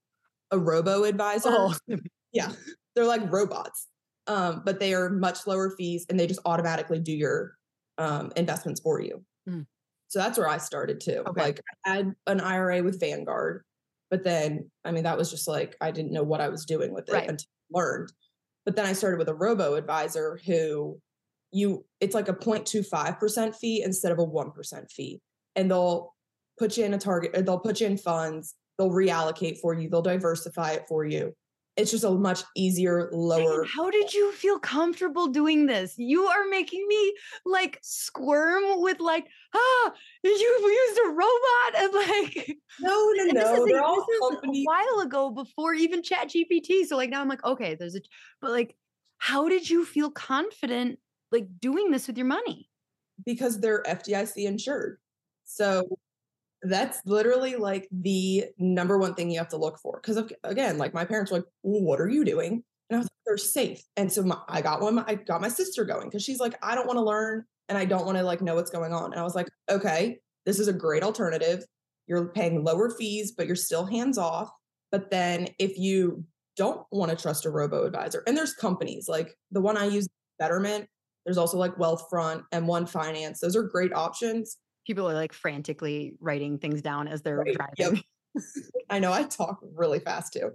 [SPEAKER 2] A robo advisor. Oh. yeah. They're like robots um, but they are much lower fees and they just automatically do your um, investments for you. Mm. So that's where I started too. Okay. Like I had an IRA with Vanguard, but then I mean that was just like I didn't know what I was doing with it right. until I learned. But then I started with a robo advisor who you it's like a 0.25% fee instead of a 1% fee. And they'll put you in a target, they'll put you in funds, they'll reallocate for you, they'll diversify it for you it's just a much easier, lower.
[SPEAKER 1] How did you feel comfortable doing this? You are making me like squirm with like, ah, you used a robot and like
[SPEAKER 2] no, no, no. They're all company-
[SPEAKER 1] a while ago before even Chat GPT. So like now I'm like, okay, there's a but like, how did you feel confident like doing this with your money?
[SPEAKER 2] Because they're FDIC insured. So that's literally like the number one thing you have to look for. Because again, like my parents were like, "What are you doing?" And I was like, "They're safe." And so my, I got one. I got my sister going because she's like, "I don't want to learn and I don't want to like know what's going on." And I was like, "Okay, this is a great alternative. You're paying lower fees, but you're still hands off. But then if you don't want to trust a robo advisor, and there's companies like the one I use, Betterment. There's also like Wealthfront and One Finance. Those are great options
[SPEAKER 1] people are like frantically writing things down as they're right. driving.
[SPEAKER 2] Yep. I know I talk really fast too.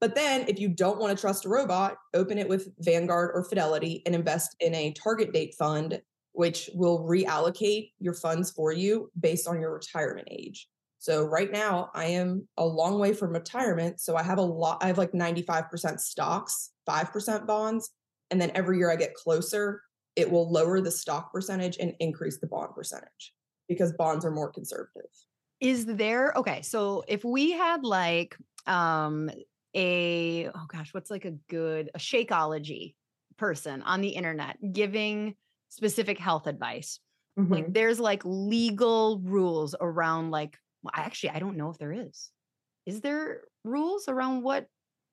[SPEAKER 2] But then if you don't want to trust a robot, open it with Vanguard or Fidelity and invest in a target date fund, which will reallocate your funds for you based on your retirement age. So right now I am a long way from retirement. So I have a lot, I have like 95% stocks, 5% bonds. And then every year I get closer, it will lower the stock percentage and increase the bond percentage because bonds are more conservative.
[SPEAKER 1] Is there okay, so if we had like um a oh gosh, what's like a good a Shakeology person on the internet giving specific health advice. Mm-hmm. Like there's like legal rules around like well, actually, I don't know if there is. Is there rules around what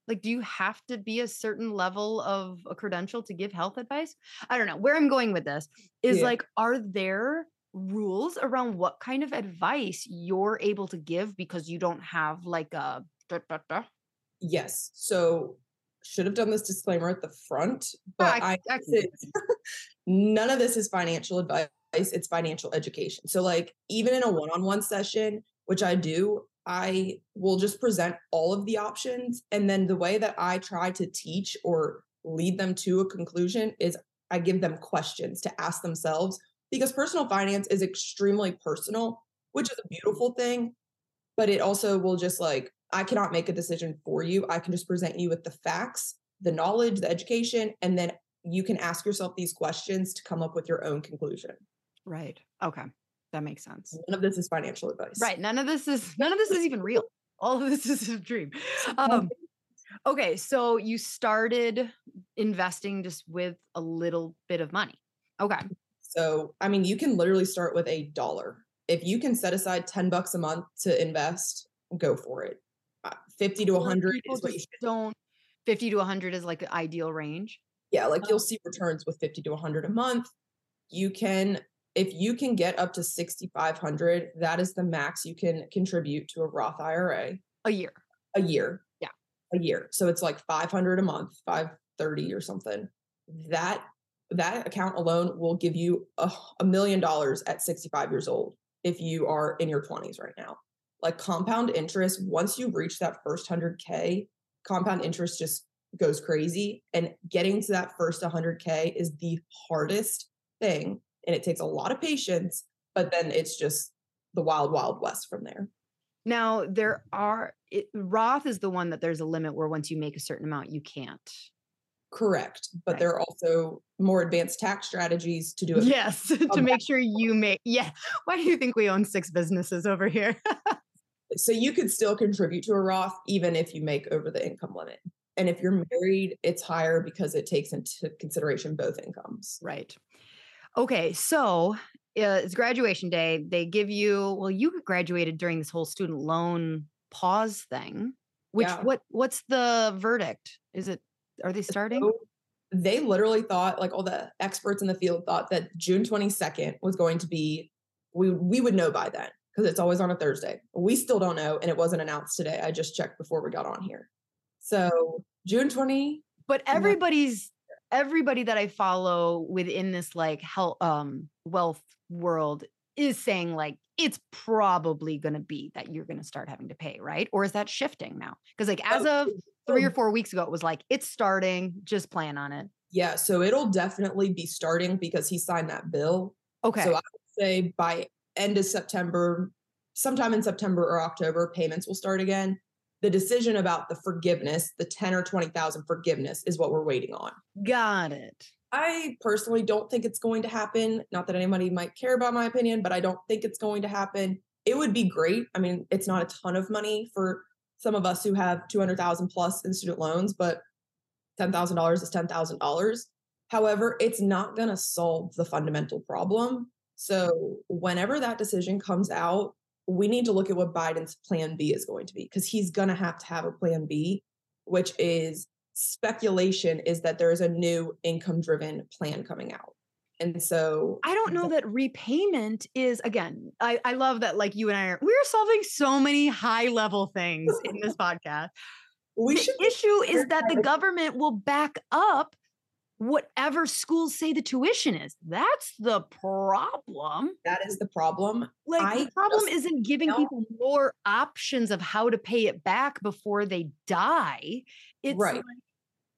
[SPEAKER 1] like, do you have to be a certain level of a credential to give health advice? I don't know. Where I'm going with this is
[SPEAKER 2] Yeah.
[SPEAKER 1] like, are there rules around what kind of advice you're able to give because you don't have like a da, da, da?
[SPEAKER 2] Yes. So should have done this disclaimer at the front,
[SPEAKER 1] Ah,
[SPEAKER 2] but
[SPEAKER 1] I,
[SPEAKER 2] I
[SPEAKER 1] I can do it.
[SPEAKER 2] none of this is financial advice. It's financial education. So, like, even in a one on one session, which I do, I will just present all of the options. And then the way that I try to teach or lead them to a conclusion is I give them questions to ask themselves because personal finance is extremely personal, which is a beautiful thing. But it also will just like, I cannot make a decision for you. I can just present you with the facts, the knowledge, the education, and then you can ask yourself these questions to come up with your own conclusion.
[SPEAKER 1] Right. Okay. That makes sense.
[SPEAKER 2] None of this is financial advice.
[SPEAKER 1] Right. None of this is none of this is even real. All of this is a dream. Um, okay. So you started investing just with a little bit of money. Okay.
[SPEAKER 2] So, I mean, you can literally start with a dollar. If you can set aside 10 bucks a month to invest, go for it. Uh, 50 to
[SPEAKER 1] A
[SPEAKER 2] 100
[SPEAKER 1] people
[SPEAKER 2] is what you should.
[SPEAKER 1] don't 50 to 100 is like the ideal range.
[SPEAKER 2] Yeah, like
[SPEAKER 1] Oh.
[SPEAKER 2] you'll see returns with 50 to 100 a month. You can if you can get up to 6500, that is the max you can contribute to a Roth IRA
[SPEAKER 1] A year.
[SPEAKER 2] a year.
[SPEAKER 1] Yeah.
[SPEAKER 2] A year. So it's like 500 a month, 530 or something. That that account alone will give you a, a million dollars at 65 years old if you are in your 20s right now. Like compound interest, once you reach that first 100k, compound interest just goes crazy and getting to that first 100k is the hardest thing and it takes a lot of patience, but then it's just the wild wild west from there.
[SPEAKER 1] Now there are it, Roth is the one that there's a limit where once you make a certain amount you can't.
[SPEAKER 2] Correct. But
[SPEAKER 1] Right.
[SPEAKER 2] there are also more advanced tax strategies to do it.
[SPEAKER 1] Yes, to make sure you make. Yeah. Why do you think we own six businesses over here?
[SPEAKER 2] So you could still contribute to a Roth even if you make over the income limit. And if you're married, it's higher because it takes into consideration both incomes.
[SPEAKER 1] right. Okay, so uh, it's graduation day. They give you. Well, you graduated during this whole student loan pause thing. Which
[SPEAKER 2] Yeah.
[SPEAKER 1] what what's the verdict? Is it? Are they starting?
[SPEAKER 2] So they literally thought, like all the experts in the field thought that June 22nd was going to be, we we would know by then because it's always on a Thursday. We still don't know, and it wasn't announced today. I just checked before we got on here. So June 20,
[SPEAKER 1] but everybody's everybody that i follow within this like health um wealth world is saying like it's probably going to be that you're going to start having to pay right or is that shifting now because like as
[SPEAKER 2] Oh,
[SPEAKER 1] of three or four weeks ago it was like it's starting just plan on it
[SPEAKER 2] Yeah, so it'll definitely be starting because he signed that bill.
[SPEAKER 1] okay
[SPEAKER 2] So I would say by end of September, sometime in September or October, payments will start again. The decision about the forgiveness, the 10 or 20,000 forgiveness is what we're waiting on.
[SPEAKER 1] got it
[SPEAKER 2] I personally don't think it's going to happen. Not that anybody might care about my opinion, but I don't think it's going to happen. It would be great. I mean, it's not a ton of money for some of us who have 200,000 plus in student loans, but $10,000 is $10,000. However, it's not going to solve the fundamental problem. So, whenever that decision comes out, we need to look at what Biden's plan B is going to be because he's going to have to have a plan B, which is speculation is that there is a new income driven plan coming out. And so
[SPEAKER 1] I don't know that repayment is again. I, I love that like you and I are we're solving so many high level things in this podcast.
[SPEAKER 2] we
[SPEAKER 1] the issue is that the government will back up whatever schools say the tuition is. That's the problem.
[SPEAKER 2] that is the problem.
[SPEAKER 1] Like
[SPEAKER 2] I
[SPEAKER 1] the problem isn't giving
[SPEAKER 2] don't-
[SPEAKER 1] people more options of how to pay it back before they die. It's
[SPEAKER 2] Right.
[SPEAKER 1] like,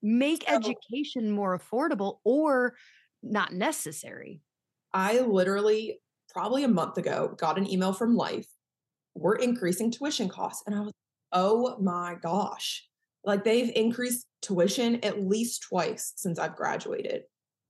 [SPEAKER 1] make
[SPEAKER 2] So-
[SPEAKER 1] education more affordable or not necessary.
[SPEAKER 2] I literally probably a month ago got an email from Life. We're increasing tuition costs. And I was, oh my gosh. Like they've increased tuition at least twice since I've graduated.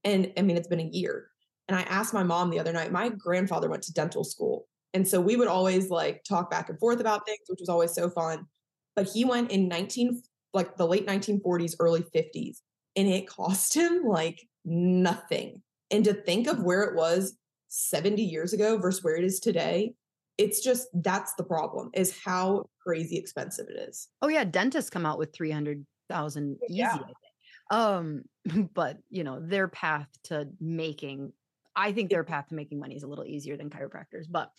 [SPEAKER 2] And I mean, it's been a year. And I asked my mom the other night, my grandfather went to dental school. And so we would always like talk back and forth about things, which was always so fun. But he went in 19, like the late 1940s, early 50s, and it cost him like nothing. And to think of where it was 70 years ago versus where it is today, it's just that's the problem is how crazy expensive it is.
[SPEAKER 1] Oh yeah, dentists come out with 300,000 easy.
[SPEAKER 2] Yeah.
[SPEAKER 1] Um but you know, their path to making I think their path to making money is a little easier than chiropractors, but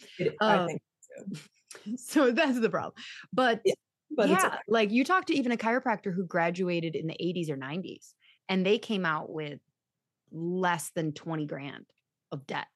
[SPEAKER 1] um
[SPEAKER 2] think so.
[SPEAKER 1] so that's the problem. But
[SPEAKER 2] Yeah, but
[SPEAKER 1] yeah,
[SPEAKER 2] okay.
[SPEAKER 1] like you talk to even a chiropractor who graduated in the 80s or 90s and they came out with less than 20 grand of debt.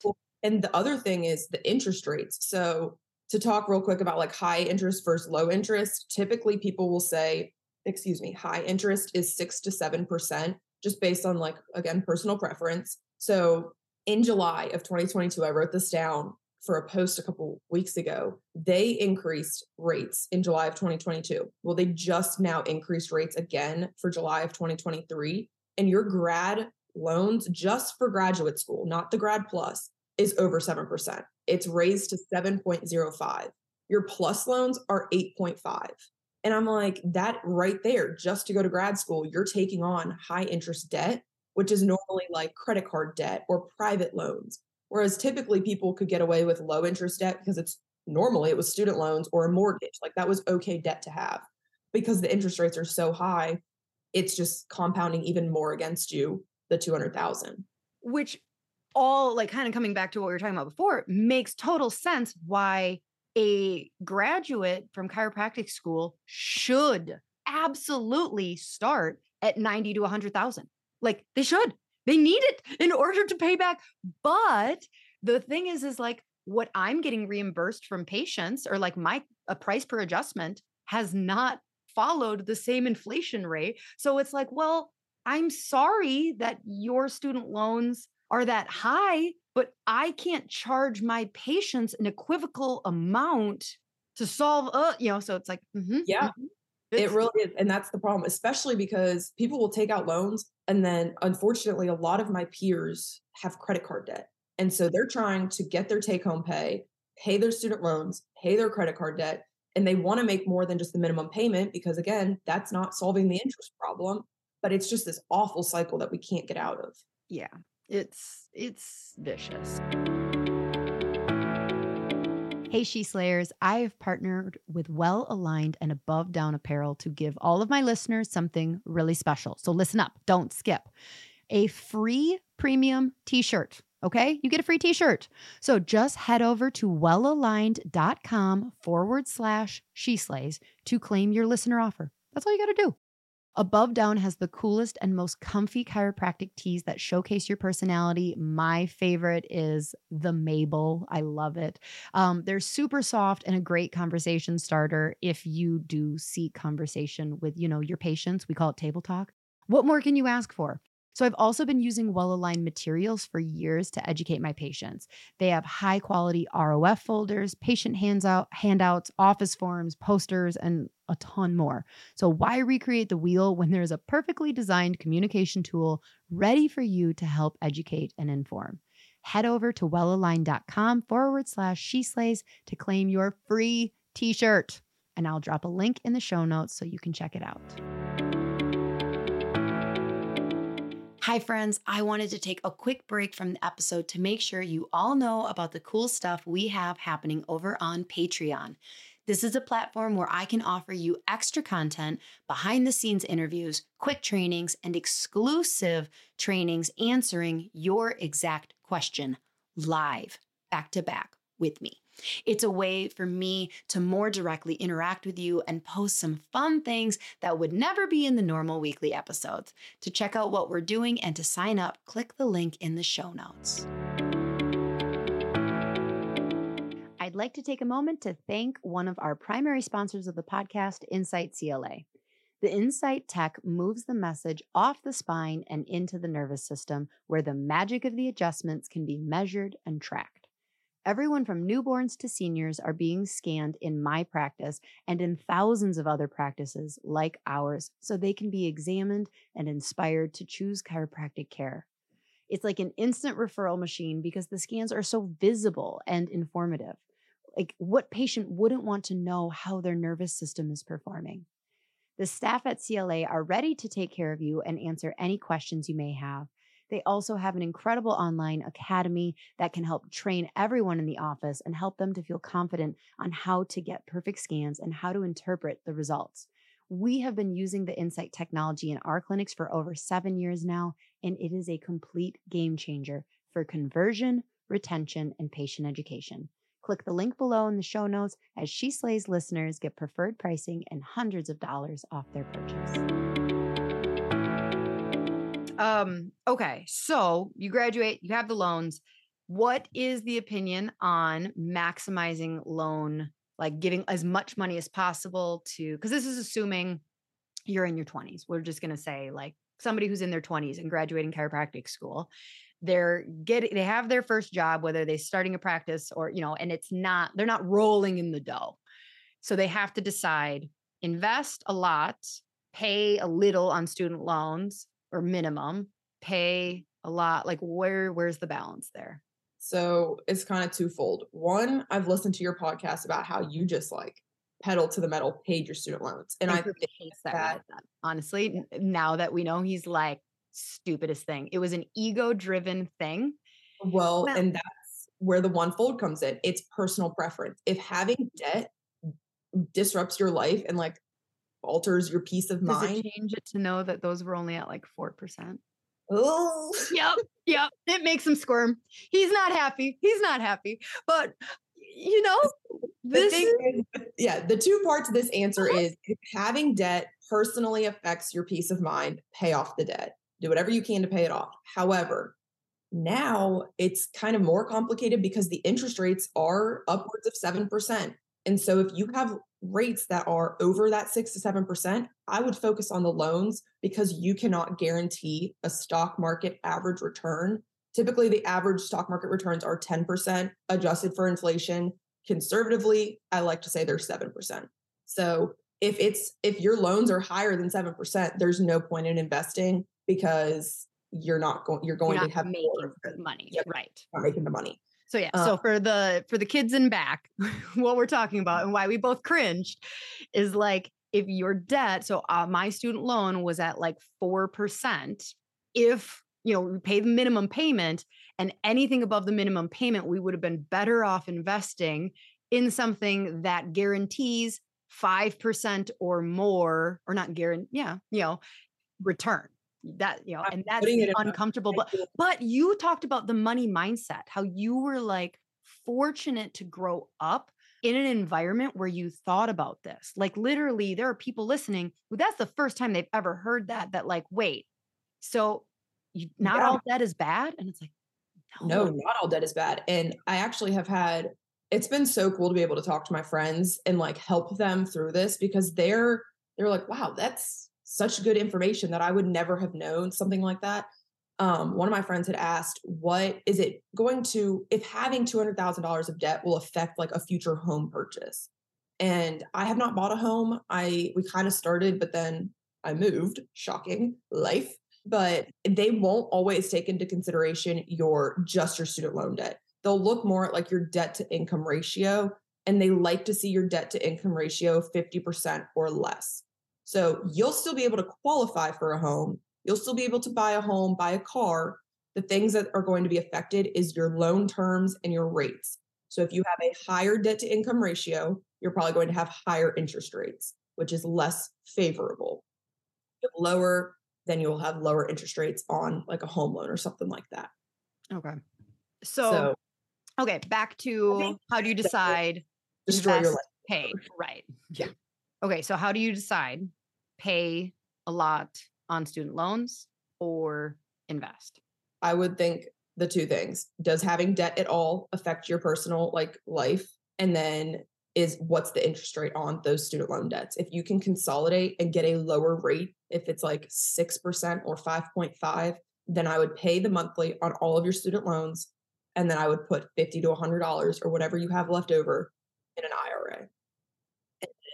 [SPEAKER 2] And the other thing is the interest rates. So to talk real quick about like high interest versus low interest, typically people will say, excuse me, high interest is six to seven percent, just based on like again personal preference. So in July of 2022, I wrote this down for a post a couple weeks ago. They increased rates in July of 2022. Well, they just now increased rates again for July of 2023. And your grad loans just for graduate school, not the grad plus, is over 7%. It's raised to 7.05. Your plus loans are 8.5. And I'm like, that right there, just to go to grad school, you're taking on high interest debt, which is normally like credit card debt or private loans. Whereas typically people could get away with low interest debt because it's normally it was student loans or a mortgage. Like that was okay debt to have. Because the interest rates are so high, it's just compounding even more against you, the 200,000.
[SPEAKER 1] which all like kind of coming back to what we were talking about before makes total sense why a graduate from chiropractic school should absolutely start at 90 to 100,000 like they should. They need it in order to pay back. But the thing is is like what i'm getting reimbursed from patients or like my a price per adjustment has not followed the same inflation rate. So it's like well i'm sorry that your student loans are that high, but I can't charge my patients an equivocal amount to solve uh, you know, so it's like mm-hmm,
[SPEAKER 2] Yeah.
[SPEAKER 1] mhm.
[SPEAKER 2] It really is. And that's the problem, especially because people will take out loans. And then unfortunately, a lot of my peers have credit card debt. And so they're trying to get their take home pay, pay their student loans, pay their credit card debt. And they want to make more than just the minimum payment because, again, that's not solving the interest problem. But it's just this awful cycle that we can't get out of.
[SPEAKER 1] yeah, it's it's vicious. Hey, She Slayers, I have partnered with Well Aligned and Above Down Apparel to give all of my listeners something really special. So listen up, don't skip. A free premium t shirt. Okay, you get a free t shirt. So just head over to wellaligned.com forward slash she slays to claim your listener offer. That's all you got to do. Above Down has the coolest and most comfy chiropractic tees that showcase your personality. My favorite is the Mabel. I love it. Um, they're super soft and a great conversation starter if you do seek conversation with, you know, your patients. We call it table talk. What more can you ask for? So I've also been using well-aligned materials for years to educate my patients. They have high-quality ROF folders, patient hands out, handouts, office forms, posters, and a ton more. So, why recreate the wheel when there's a perfectly designed communication tool ready for you to help educate and inform? Head over to wellaligned.com forward slash she slays to claim your free t shirt. And I'll drop a link in the show notes so you can check it out. Hi, friends. I wanted to take a quick break from the episode to make sure you all know about the cool stuff we have happening over on Patreon. This is a platform where I can offer you extra content, behind the scenes interviews, quick trainings, and exclusive trainings answering your exact question live, back to back with me. It's a way for me to more directly interact with you and post some fun things that would never be in the normal weekly episodes. To check out what we're doing and to sign up, click the link in the show notes. I'd like to take a moment to thank one of our primary sponsors of the podcast, Insight CLA. The Insight tech moves the message off the spine and into the nervous system, where the magic of the adjustments can be measured and tracked. Everyone from newborns to seniors are being scanned in my practice and in thousands of other practices like ours, so they can be examined and inspired to choose chiropractic care. It's like an instant referral machine because the scans are so visible and informative. Like, what patient wouldn't want to know how their nervous system is performing? The staff at CLA are ready to take care of you and answer any questions you may have. They also have an incredible online academy that can help train everyone in the office and help them to feel confident on how to get perfect scans and how to interpret the results. We have been using the Insight technology in our clinics for over seven years now, and it is a complete game changer for conversion, retention, and patient education. Click the link below in the show notes as She Slays listeners get preferred pricing and hundreds of dollars off their purchase. Um, okay, so you graduate, you have the loans. What is the opinion on maximizing loan, like giving as much money as possible to, because this is assuming you're in your 20s. We're just going to say, like, somebody who's in their 20s and graduating chiropractic school they're getting they have their first job whether they're starting a practice or you know and it's not they're not rolling in the dough so they have to decide invest a lot pay a little on student loans or minimum pay a lot like where where's the balance there
[SPEAKER 2] so it's kind of twofold one i've listened to your podcast about how you just like pedal to the metal paid your student loans and i, I think
[SPEAKER 1] that, that honestly now that we know he's like stupidest thing. It was an ego driven thing.
[SPEAKER 2] Well, well, and that's where the one fold comes in. It's personal preference. If having debt mm, disrupts your life and like alters your peace of
[SPEAKER 1] Does
[SPEAKER 2] mind,
[SPEAKER 1] it change it to know that those were only at like 4%.
[SPEAKER 2] Oh,
[SPEAKER 1] yep, yep. It makes him squirm. He's not happy. He's not happy. But you know,
[SPEAKER 2] this is, yeah, the two parts of this answer uh-huh. is if having debt personally affects your peace of mind, pay off the debt do whatever you can to pay it off. However, now it's kind of more complicated because the interest rates are upwards of 7%. And so if you have rates that are over that 6 to 7%, I would focus on the loans because you cannot guarantee a stock market average return. Typically, the average stock market returns are 10% adjusted for inflation. Conservatively, I like to say they're 7%. So if it's if your loans are higher than 7%, there's no point in investing because you're not going you're going
[SPEAKER 1] you're
[SPEAKER 2] to have
[SPEAKER 1] making money
[SPEAKER 2] yep,
[SPEAKER 1] right
[SPEAKER 2] not making the money
[SPEAKER 1] so yeah uh, so for the for the kids in back what we're talking about and why we both cringed is like if your debt so uh, my student loan was at like 4% if you know we pay the minimum payment and anything above the minimum payment we would have been better off investing in something that guarantees 5% or more or not guarantee yeah you know return that you know and that's uncomfortable but but you talked about the money mindset how you were like fortunate to grow up in an environment where you thought about this like literally there are people listening who that's the first time they've ever heard that that like wait so you, not yeah. all debt is bad and it's like
[SPEAKER 2] no. no not all debt is bad and i actually have had it's been so cool to be able to talk to my friends and like help them through this because they're they're like wow that's such good information that I would never have known something like that. Um, one of my friends had asked, "What is it going to if having two hundred thousand dollars of debt will affect like a future home purchase?" And I have not bought a home. I we kind of started, but then I moved. Shocking life. But they won't always take into consideration your just your student loan debt. They'll look more at like your debt to income ratio, and they like to see your debt to income ratio fifty percent or less. So you'll still be able to qualify for a home. You'll still be able to buy a home, buy a car. The things that are going to be affected is your loan terms and your rates. So if you have a higher debt to income ratio, you're probably going to have higher interest rates, which is less favorable. If lower, then you'll have lower interest rates on like a home loan or something like that.
[SPEAKER 1] Okay. So, so okay, back to how do you decide
[SPEAKER 2] destroy your life?
[SPEAKER 1] Pay, right.
[SPEAKER 2] Yeah.
[SPEAKER 1] Okay, so how do you decide pay a lot on student loans or invest?
[SPEAKER 2] I would think the two things. Does having debt at all affect your personal like life? And then is what's the interest rate on those student loan debts? If you can consolidate and get a lower rate, if it's like 6% or 5.5, then I would pay the monthly on all of your student loans and then I would put 50 to $100 or whatever you have left over in an IRA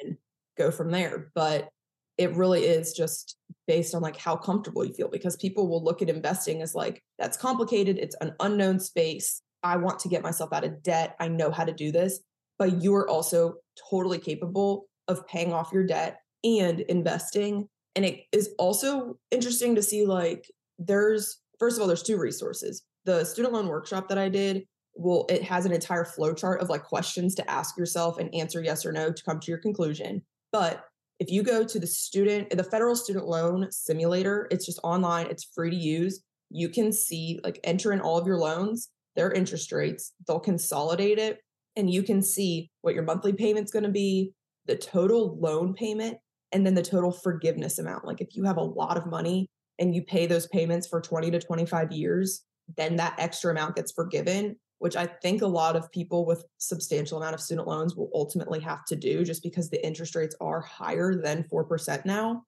[SPEAKER 2] and go from there. But it really is just based on like how comfortable you feel because people will look at investing as like that's complicated it's an unknown space i want to get myself out of debt i know how to do this but you are also totally capable of paying off your debt and investing and it is also interesting to see like there's first of all, there's two resources. The student loan workshop that I did will it has an entire flow chart of like questions to ask yourself and answer yes or no to come to your conclusion. But if you go to the student, the federal student loan simulator, it's just online, it's free to use. You can see, like, enter in all of your loans, their interest rates, they'll consolidate it, and you can see what your monthly payment's going to be, the total loan payment, and then the total forgiveness amount. Like, if you have a lot of money and you pay those payments for 20 to 25 years, then that extra amount gets forgiven which I think a lot of people with substantial amount of student loans will ultimately have to do just because the interest rates are higher than 4% now.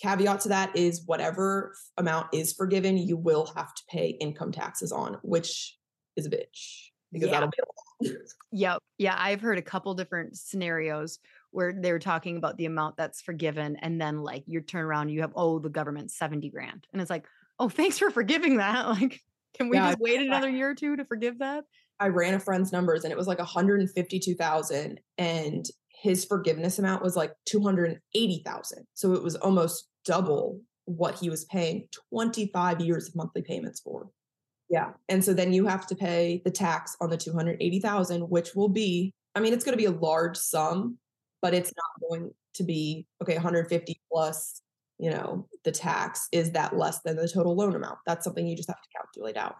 [SPEAKER 2] Caveat to that is whatever amount is forgiven, you will have to pay income taxes on, which is a bitch because yeah. that'll be a lot.
[SPEAKER 1] yep. Yeah. I've heard a couple different scenarios where they're talking about the amount that's forgiven. And then like you turn around, you have, oh, the government 70 grand. And it's like, oh, thanks for forgiving that. Like, can we yeah, just wait another year or two to forgive that?
[SPEAKER 2] I ran a friend's numbers and it was like 152,000 and his forgiveness amount was like 280,000. So it was almost double what he was paying 25 years of monthly payments for. Yeah. And so then you have to pay the tax on the 280,000 which will be I mean it's going to be a large sum, but it's not going to be okay 150 plus you know, the tax, is that less than the total loan amount? That's something you just have to calculate out.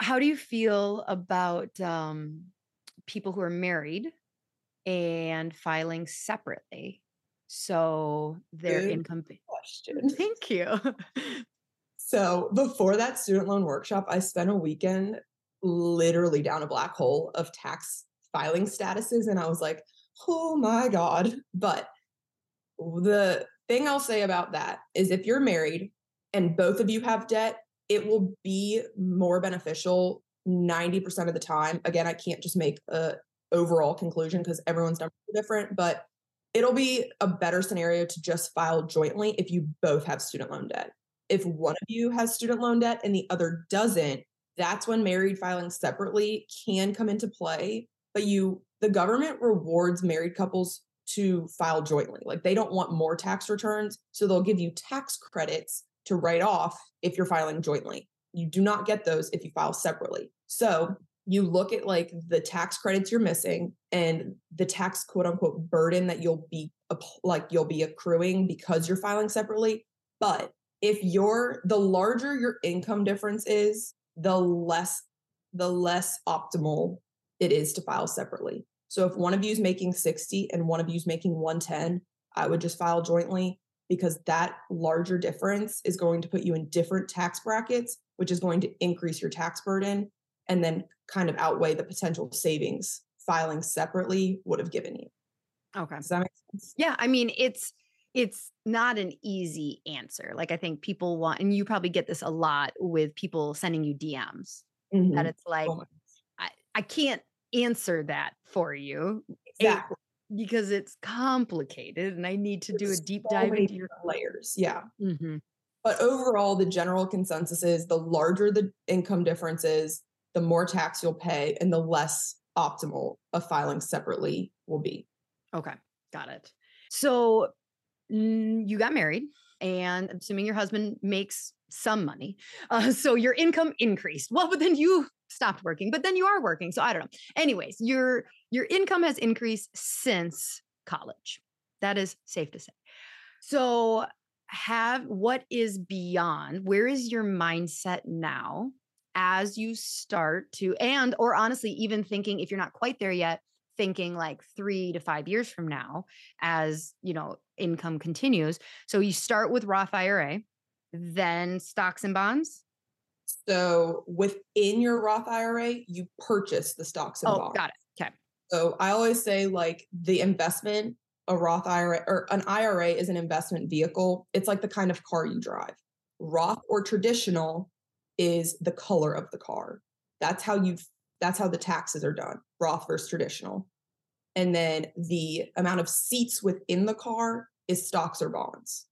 [SPEAKER 1] How do you feel about um, people who are married and filing separately? So their Good income.
[SPEAKER 2] Question.
[SPEAKER 1] Thank you.
[SPEAKER 2] so before that student loan workshop, I spent a weekend literally down a black hole of tax filing statuses. And I was like, oh my God. But the thing I'll say about that is if you're married and both of you have debt, it will be more beneficial 90% of the time. Again, I can't just make a overall conclusion because everyone's numbers are different, but it'll be a better scenario to just file jointly if you both have student loan debt. If one of you has student loan debt and the other doesn't, that's when married filing separately can come into play. But you, the government rewards married couples to file jointly. Like they don't want more tax returns. So they'll give you tax credits to write off if you're filing jointly. You do not get those if you file separately. So you look at like the tax credits you're missing and the tax quote unquote burden that you'll be like you'll be accruing because you're filing separately. But if you're the larger your income difference is, the less the less optimal it is to file separately. So if one of you is making 60 and one of you is making 110, I would just file jointly because that larger difference is going to put you in different tax brackets, which is going to increase your tax burden and then kind of outweigh the potential savings filing separately would have given you.
[SPEAKER 1] Okay.
[SPEAKER 2] Does that make sense?
[SPEAKER 1] Yeah. I mean, it's it's not an easy answer. Like I think people want, and you probably get this a lot with people sending you DMs mm-hmm. that it's like, oh I, I can't answer that for you.
[SPEAKER 2] Exactly.
[SPEAKER 1] because it's complicated and I need to There's do a deep so dive into your
[SPEAKER 2] layers. Yeah. Mm-hmm. But overall, the general consensus is the larger the income difference is, the more tax you'll pay and the less optimal a filing separately will be.
[SPEAKER 1] Okay. Got it. So you got married and assuming your husband makes some money. Uh, so your income increased. Well, but then you stopped working, but then you are working. So I don't know. Anyways, your your income has increased since college. That is safe to say. So have what is beyond? Where is your mindset now as you start to and or honestly even thinking if you're not quite there yet, thinking like 3 to 5 years from now as, you know, income continues. So you start with Roth IRA, then stocks and bonds,
[SPEAKER 2] so within your Roth IRA, you purchase the stocks and
[SPEAKER 1] oh,
[SPEAKER 2] bonds.
[SPEAKER 1] Got it. Okay.
[SPEAKER 2] So I always say like the investment, a Roth IRA or an IRA is an investment vehicle. It's like the kind of car you drive. Roth or traditional is the color of the car. That's how you that's how the taxes are done. Roth versus traditional. And then the amount of seats within the car is stocks or bonds.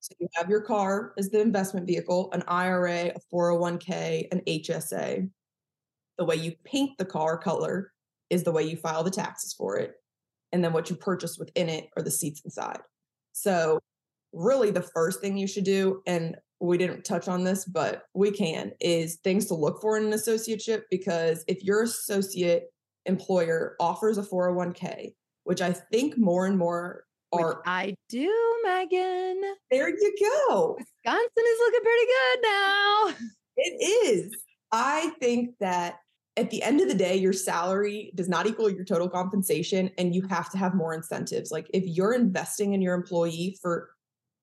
[SPEAKER 2] So you have your car as the investment vehicle, an IRA, a 401k, an HSA. The way you paint the car color is the way you file the taxes for it. And then what you purchase within it are the seats inside. So, really, the first thing you should do, and we didn't touch on this, but we can, is things to look for in an associateship because if your associate employer offers a 401k, which I think more and more are.
[SPEAKER 1] I do, Meagan.
[SPEAKER 2] There you go.
[SPEAKER 1] Wisconsin is looking pretty good now.
[SPEAKER 2] It is. I think that at the end of the day, your salary does not equal your total compensation, and you have to have more incentives. Like if you're investing in your employee for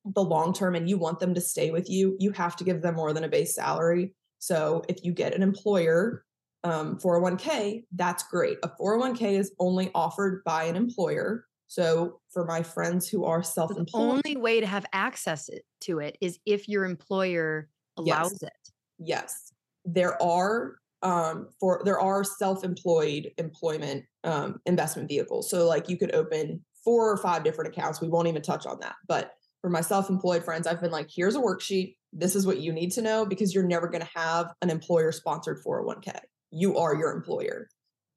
[SPEAKER 2] the long term and you want them to stay with you, you have to give them more than a base salary. So if you get an employer um, 401k, that's great. A 401k is only offered by an employer. So for my friends who are self-employed,
[SPEAKER 1] the only way to have access to it is if your employer allows
[SPEAKER 2] yes.
[SPEAKER 1] it.
[SPEAKER 2] Yes, there are um, for there are self-employed employment um, investment vehicles. So like you could open four or five different accounts. We won't even touch on that, but for my self-employed friends, I've been like, here's a worksheet. This is what you need to know because you're never going to have an employer sponsored 401k. You are your employer.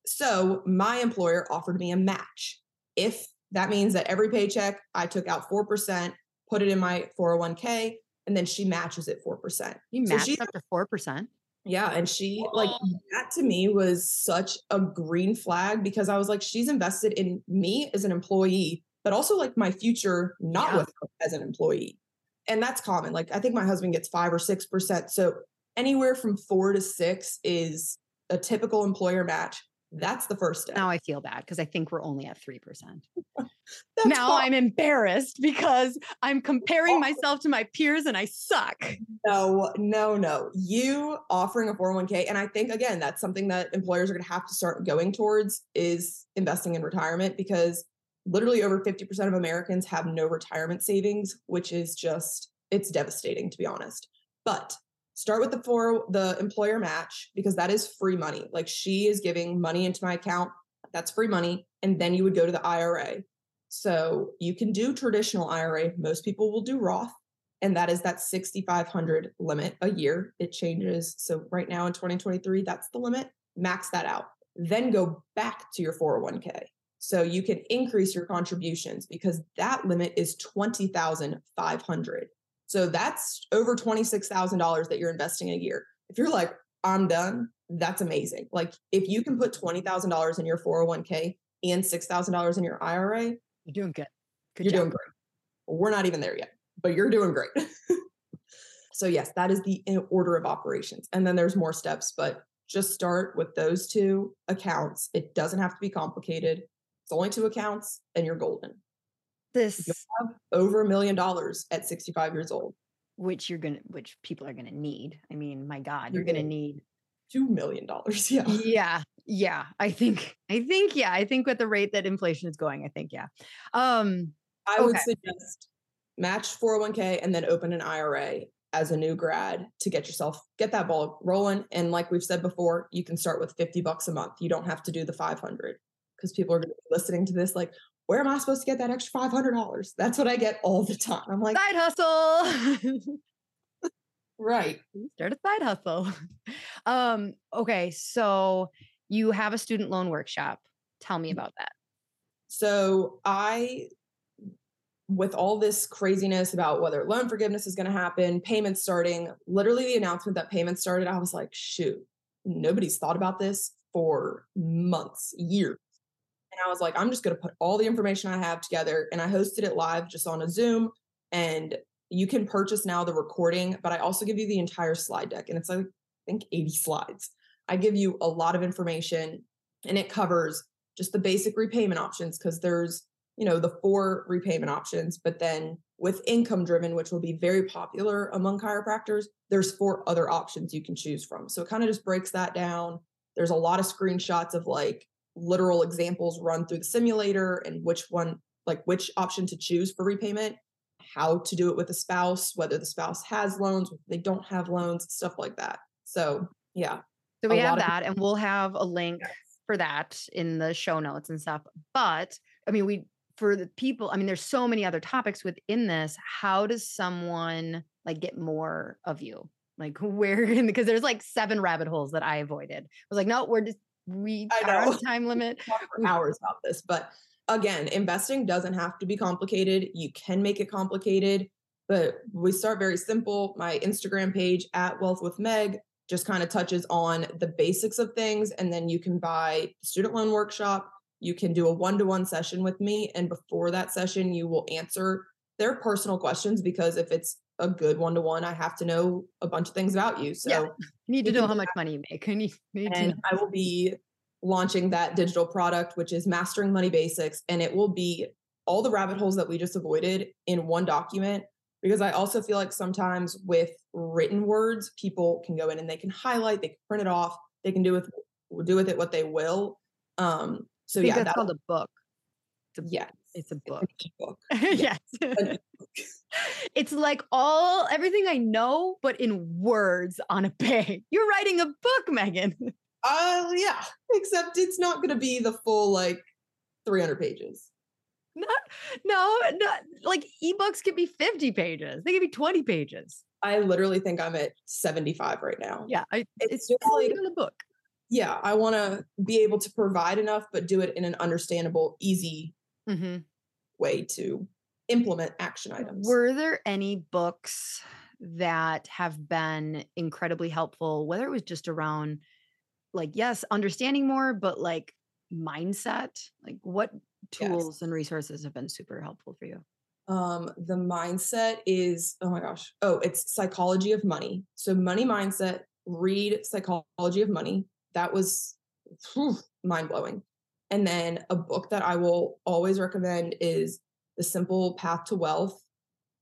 [SPEAKER 2] So my employer offered me a match. If that means that every paycheck I took out 4%, put it in my 401k, and then she matches it 4%.
[SPEAKER 1] You
[SPEAKER 2] So she-
[SPEAKER 1] up to 4%.
[SPEAKER 2] yeah. And she, like, that to me was such a green flag because I was like, she's invested in me as an employee, but also like my future, not
[SPEAKER 1] Yeah.
[SPEAKER 2] with her as an employee. And that's common. Like, I think my husband gets five or 6%. So anywhere from four to six is a typical employer match. That's the first step.
[SPEAKER 1] Now I feel bad because I think we're only at 3%. Now. I'm embarrassed because I'm comparing myself to my peers and I suck.
[SPEAKER 2] No, no, no. You offering a 401k, and I think again, that's something that employers are going to have to start going towards is investing in retirement because literally over 50% of Americans have no retirement savings, which is just it's devastating to be honest. But start with the four the employer match because that is free money. Like she is giving money into my account, that's free money, and then you would go to the IRA. So you can do traditional IRA. Most people will do Roth and that is that 6500 limit a year it changes so right now in 2023 that's the limit max that out then go back to your 401k so you can increase your contributions because that limit is 20500 so that's over $26000 that you're investing a year if you're like i'm done that's amazing like if you can put $20000 in your 401k and $6000 in your ira
[SPEAKER 1] You're doing good. Good
[SPEAKER 2] you're
[SPEAKER 1] job.
[SPEAKER 2] doing great. We're not even there yet, but you're doing great. so, yes, that is the order of operations. And then there's more steps, but just start with those two accounts. It doesn't have to be complicated. It's only two accounts and you're golden.
[SPEAKER 1] This,
[SPEAKER 2] Have over a million dollars at 65 years old.
[SPEAKER 1] which you're gonna, which people are gonna need. I mean, my God,
[SPEAKER 2] You're
[SPEAKER 1] you're gonna
[SPEAKER 2] gonna-
[SPEAKER 1] need.
[SPEAKER 2] $2 million. Yeah.
[SPEAKER 1] Yeah, yeah. I think, I think, yeah. I think with the rate that inflation is going, I think, yeah. Um,
[SPEAKER 2] I would
[SPEAKER 1] Okay.
[SPEAKER 2] suggest match 401k and then open an IRA as a new grad to get yourself get that ball rolling. And like we've said before, you can start with 50 bucks a month. You don't have to do the 500 because people are going to be listening to this like, where am I supposed to get that extra $500? That's what I get all the time. I'm like,
[SPEAKER 1] side hustle.
[SPEAKER 2] right.
[SPEAKER 1] Start a side hustle. Um, okay, so you have a student loan workshop. Tell me about that.
[SPEAKER 2] So I, with all this craziness about whether loan forgiveness is going to happen, payments starting, literally the announcement that payments started, I was like, shoot, nobody's thought about this for months, years. And I was like, I'm just going to put all the information I have together. And I hosted it live just on a Zoom. And you can purchase now the recording, but I also give you the entire slide deck. And it's like, I think 80 slides. I give you a lot of information and it covers just the basic repayment options because there's you know the four repayment options but then with income driven which will be very popular among chiropractors there's four other options you can choose from so it kind of just breaks that down there's a lot of screenshots of like literal examples run through the simulator and which one like which option to choose for repayment how to do it with a spouse whether the spouse has loans they don't have loans stuff like that so yeah
[SPEAKER 1] So we have that, and we'll have a link for that in the show notes and stuff. But I mean, we for the people, I mean, there's so many other topics within this. How does someone like get more of you? Like where because there's like seven rabbit holes that I avoided. I was like, no, we're just we
[SPEAKER 2] I know.
[SPEAKER 1] a time limit.
[SPEAKER 2] for hours about this, but again, investing doesn't have to be complicated. You can make it complicated. But we start very simple. My Instagram page at Whealth with Meg just kind of touches on the basics of things. And then you can buy student loan workshop. You can do a one to one session with me. And before that session, you will answer their personal questions because if it's a good one to one, I have to know a bunch of things about you. So
[SPEAKER 1] yeah. you need to know how much money you make. You need,
[SPEAKER 2] and I will be launching that digital product, which is Mastering Money Basics. And it will be all the rabbit holes that we just avoided in one document. Because I also feel like sometimes with written words, people can go in and they can highlight, they can print it off, they can do with do with it what they will. Um, so yeah,
[SPEAKER 1] that's called a book.
[SPEAKER 2] A, yeah,
[SPEAKER 1] it's a book. It's a book. yes. it's like all everything I know, but in words on a page. You're writing a book, Meagan.
[SPEAKER 2] Uh yeah. Except it's not gonna be the full like 300 pages.
[SPEAKER 1] Not, no, not like ebooks could be 50 pages. They could be 20 pages.
[SPEAKER 2] I literally think I'm at 75 right now.
[SPEAKER 1] Yeah, I, it's, it's just like a book.
[SPEAKER 2] Yeah, I want to be able to provide enough, but do it in an understandable, easy mm-hmm. way to implement action items.
[SPEAKER 1] Were there any books that have been incredibly helpful, whether it was just around, like, yes, understanding more, but like mindset? Like, what tools yes. and resources have been super helpful for you?
[SPEAKER 2] Um, the mindset is, oh my gosh, oh, it's psychology of money. So, money mindset, read psychology of money. That was mind blowing. And then a book that I will always recommend is The Simple Path to Wealth.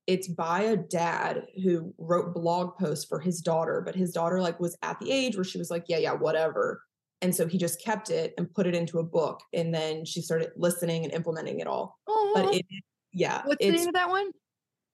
[SPEAKER 2] It's by a dad who wrote blog posts for his daughter, but his daughter like was at the age where she was like, yeah, yeah, whatever. And so he just kept it and put it into a book. And then she started listening and implementing it all. Oh, but it, yeah.
[SPEAKER 1] What's the name of that one?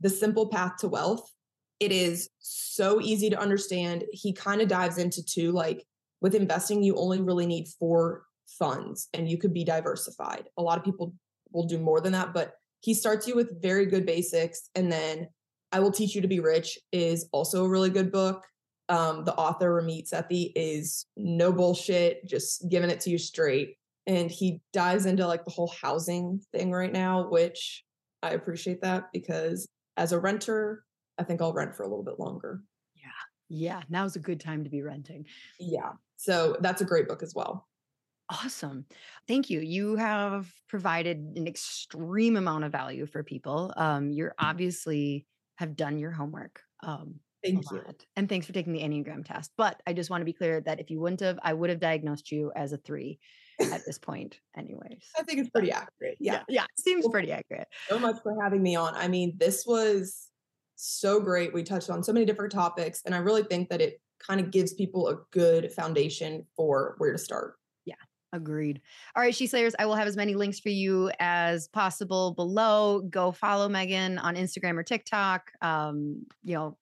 [SPEAKER 2] The Simple Path to Wealth. It is so easy to understand. He kind of dives into two like with investing, you only really need four funds and you could be diversified. A lot of people will do more than that, but he starts you with very good basics. And then I Will Teach You to Be Rich is also a really good book. Um, the author, Ramit Sethi, is no bullshit, just giving it to you straight. And he dives into like the whole housing thing right now, which I appreciate that because as a renter, I think I'll rent for a little bit longer.
[SPEAKER 1] Yeah. Yeah. Now's a good time to be renting.
[SPEAKER 2] Yeah. So that's a great book as well.
[SPEAKER 1] Awesome. Thank you. You have provided an extreme amount of value for people. Um, you're obviously have done your homework. Um,
[SPEAKER 2] Thank you.
[SPEAKER 1] And thanks for taking the Enneagram test. But I just want to be clear that if you wouldn't have, I would have diagnosed you as a three at this point, anyways.
[SPEAKER 2] I think it's pretty accurate. Yeah.
[SPEAKER 1] Yeah. yeah seems pretty accurate.
[SPEAKER 2] So much for having me on. I mean, this was so great. We touched on so many different topics. And I really think that it kind of gives people a good foundation for where to start.
[SPEAKER 1] Agreed. All right, She Slayers, I will have as many links for you as possible below. Go follow Meagan on Instagram or TikTok. Um, you know,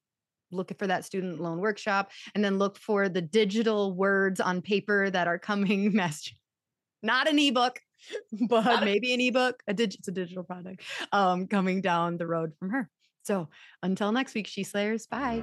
[SPEAKER 1] look for that student loan workshop and then look for the digital words on paper that are coming master not an ebook but maybe an ebook a dig- it's a digital product um, coming down the road from her so until next week she slayers bye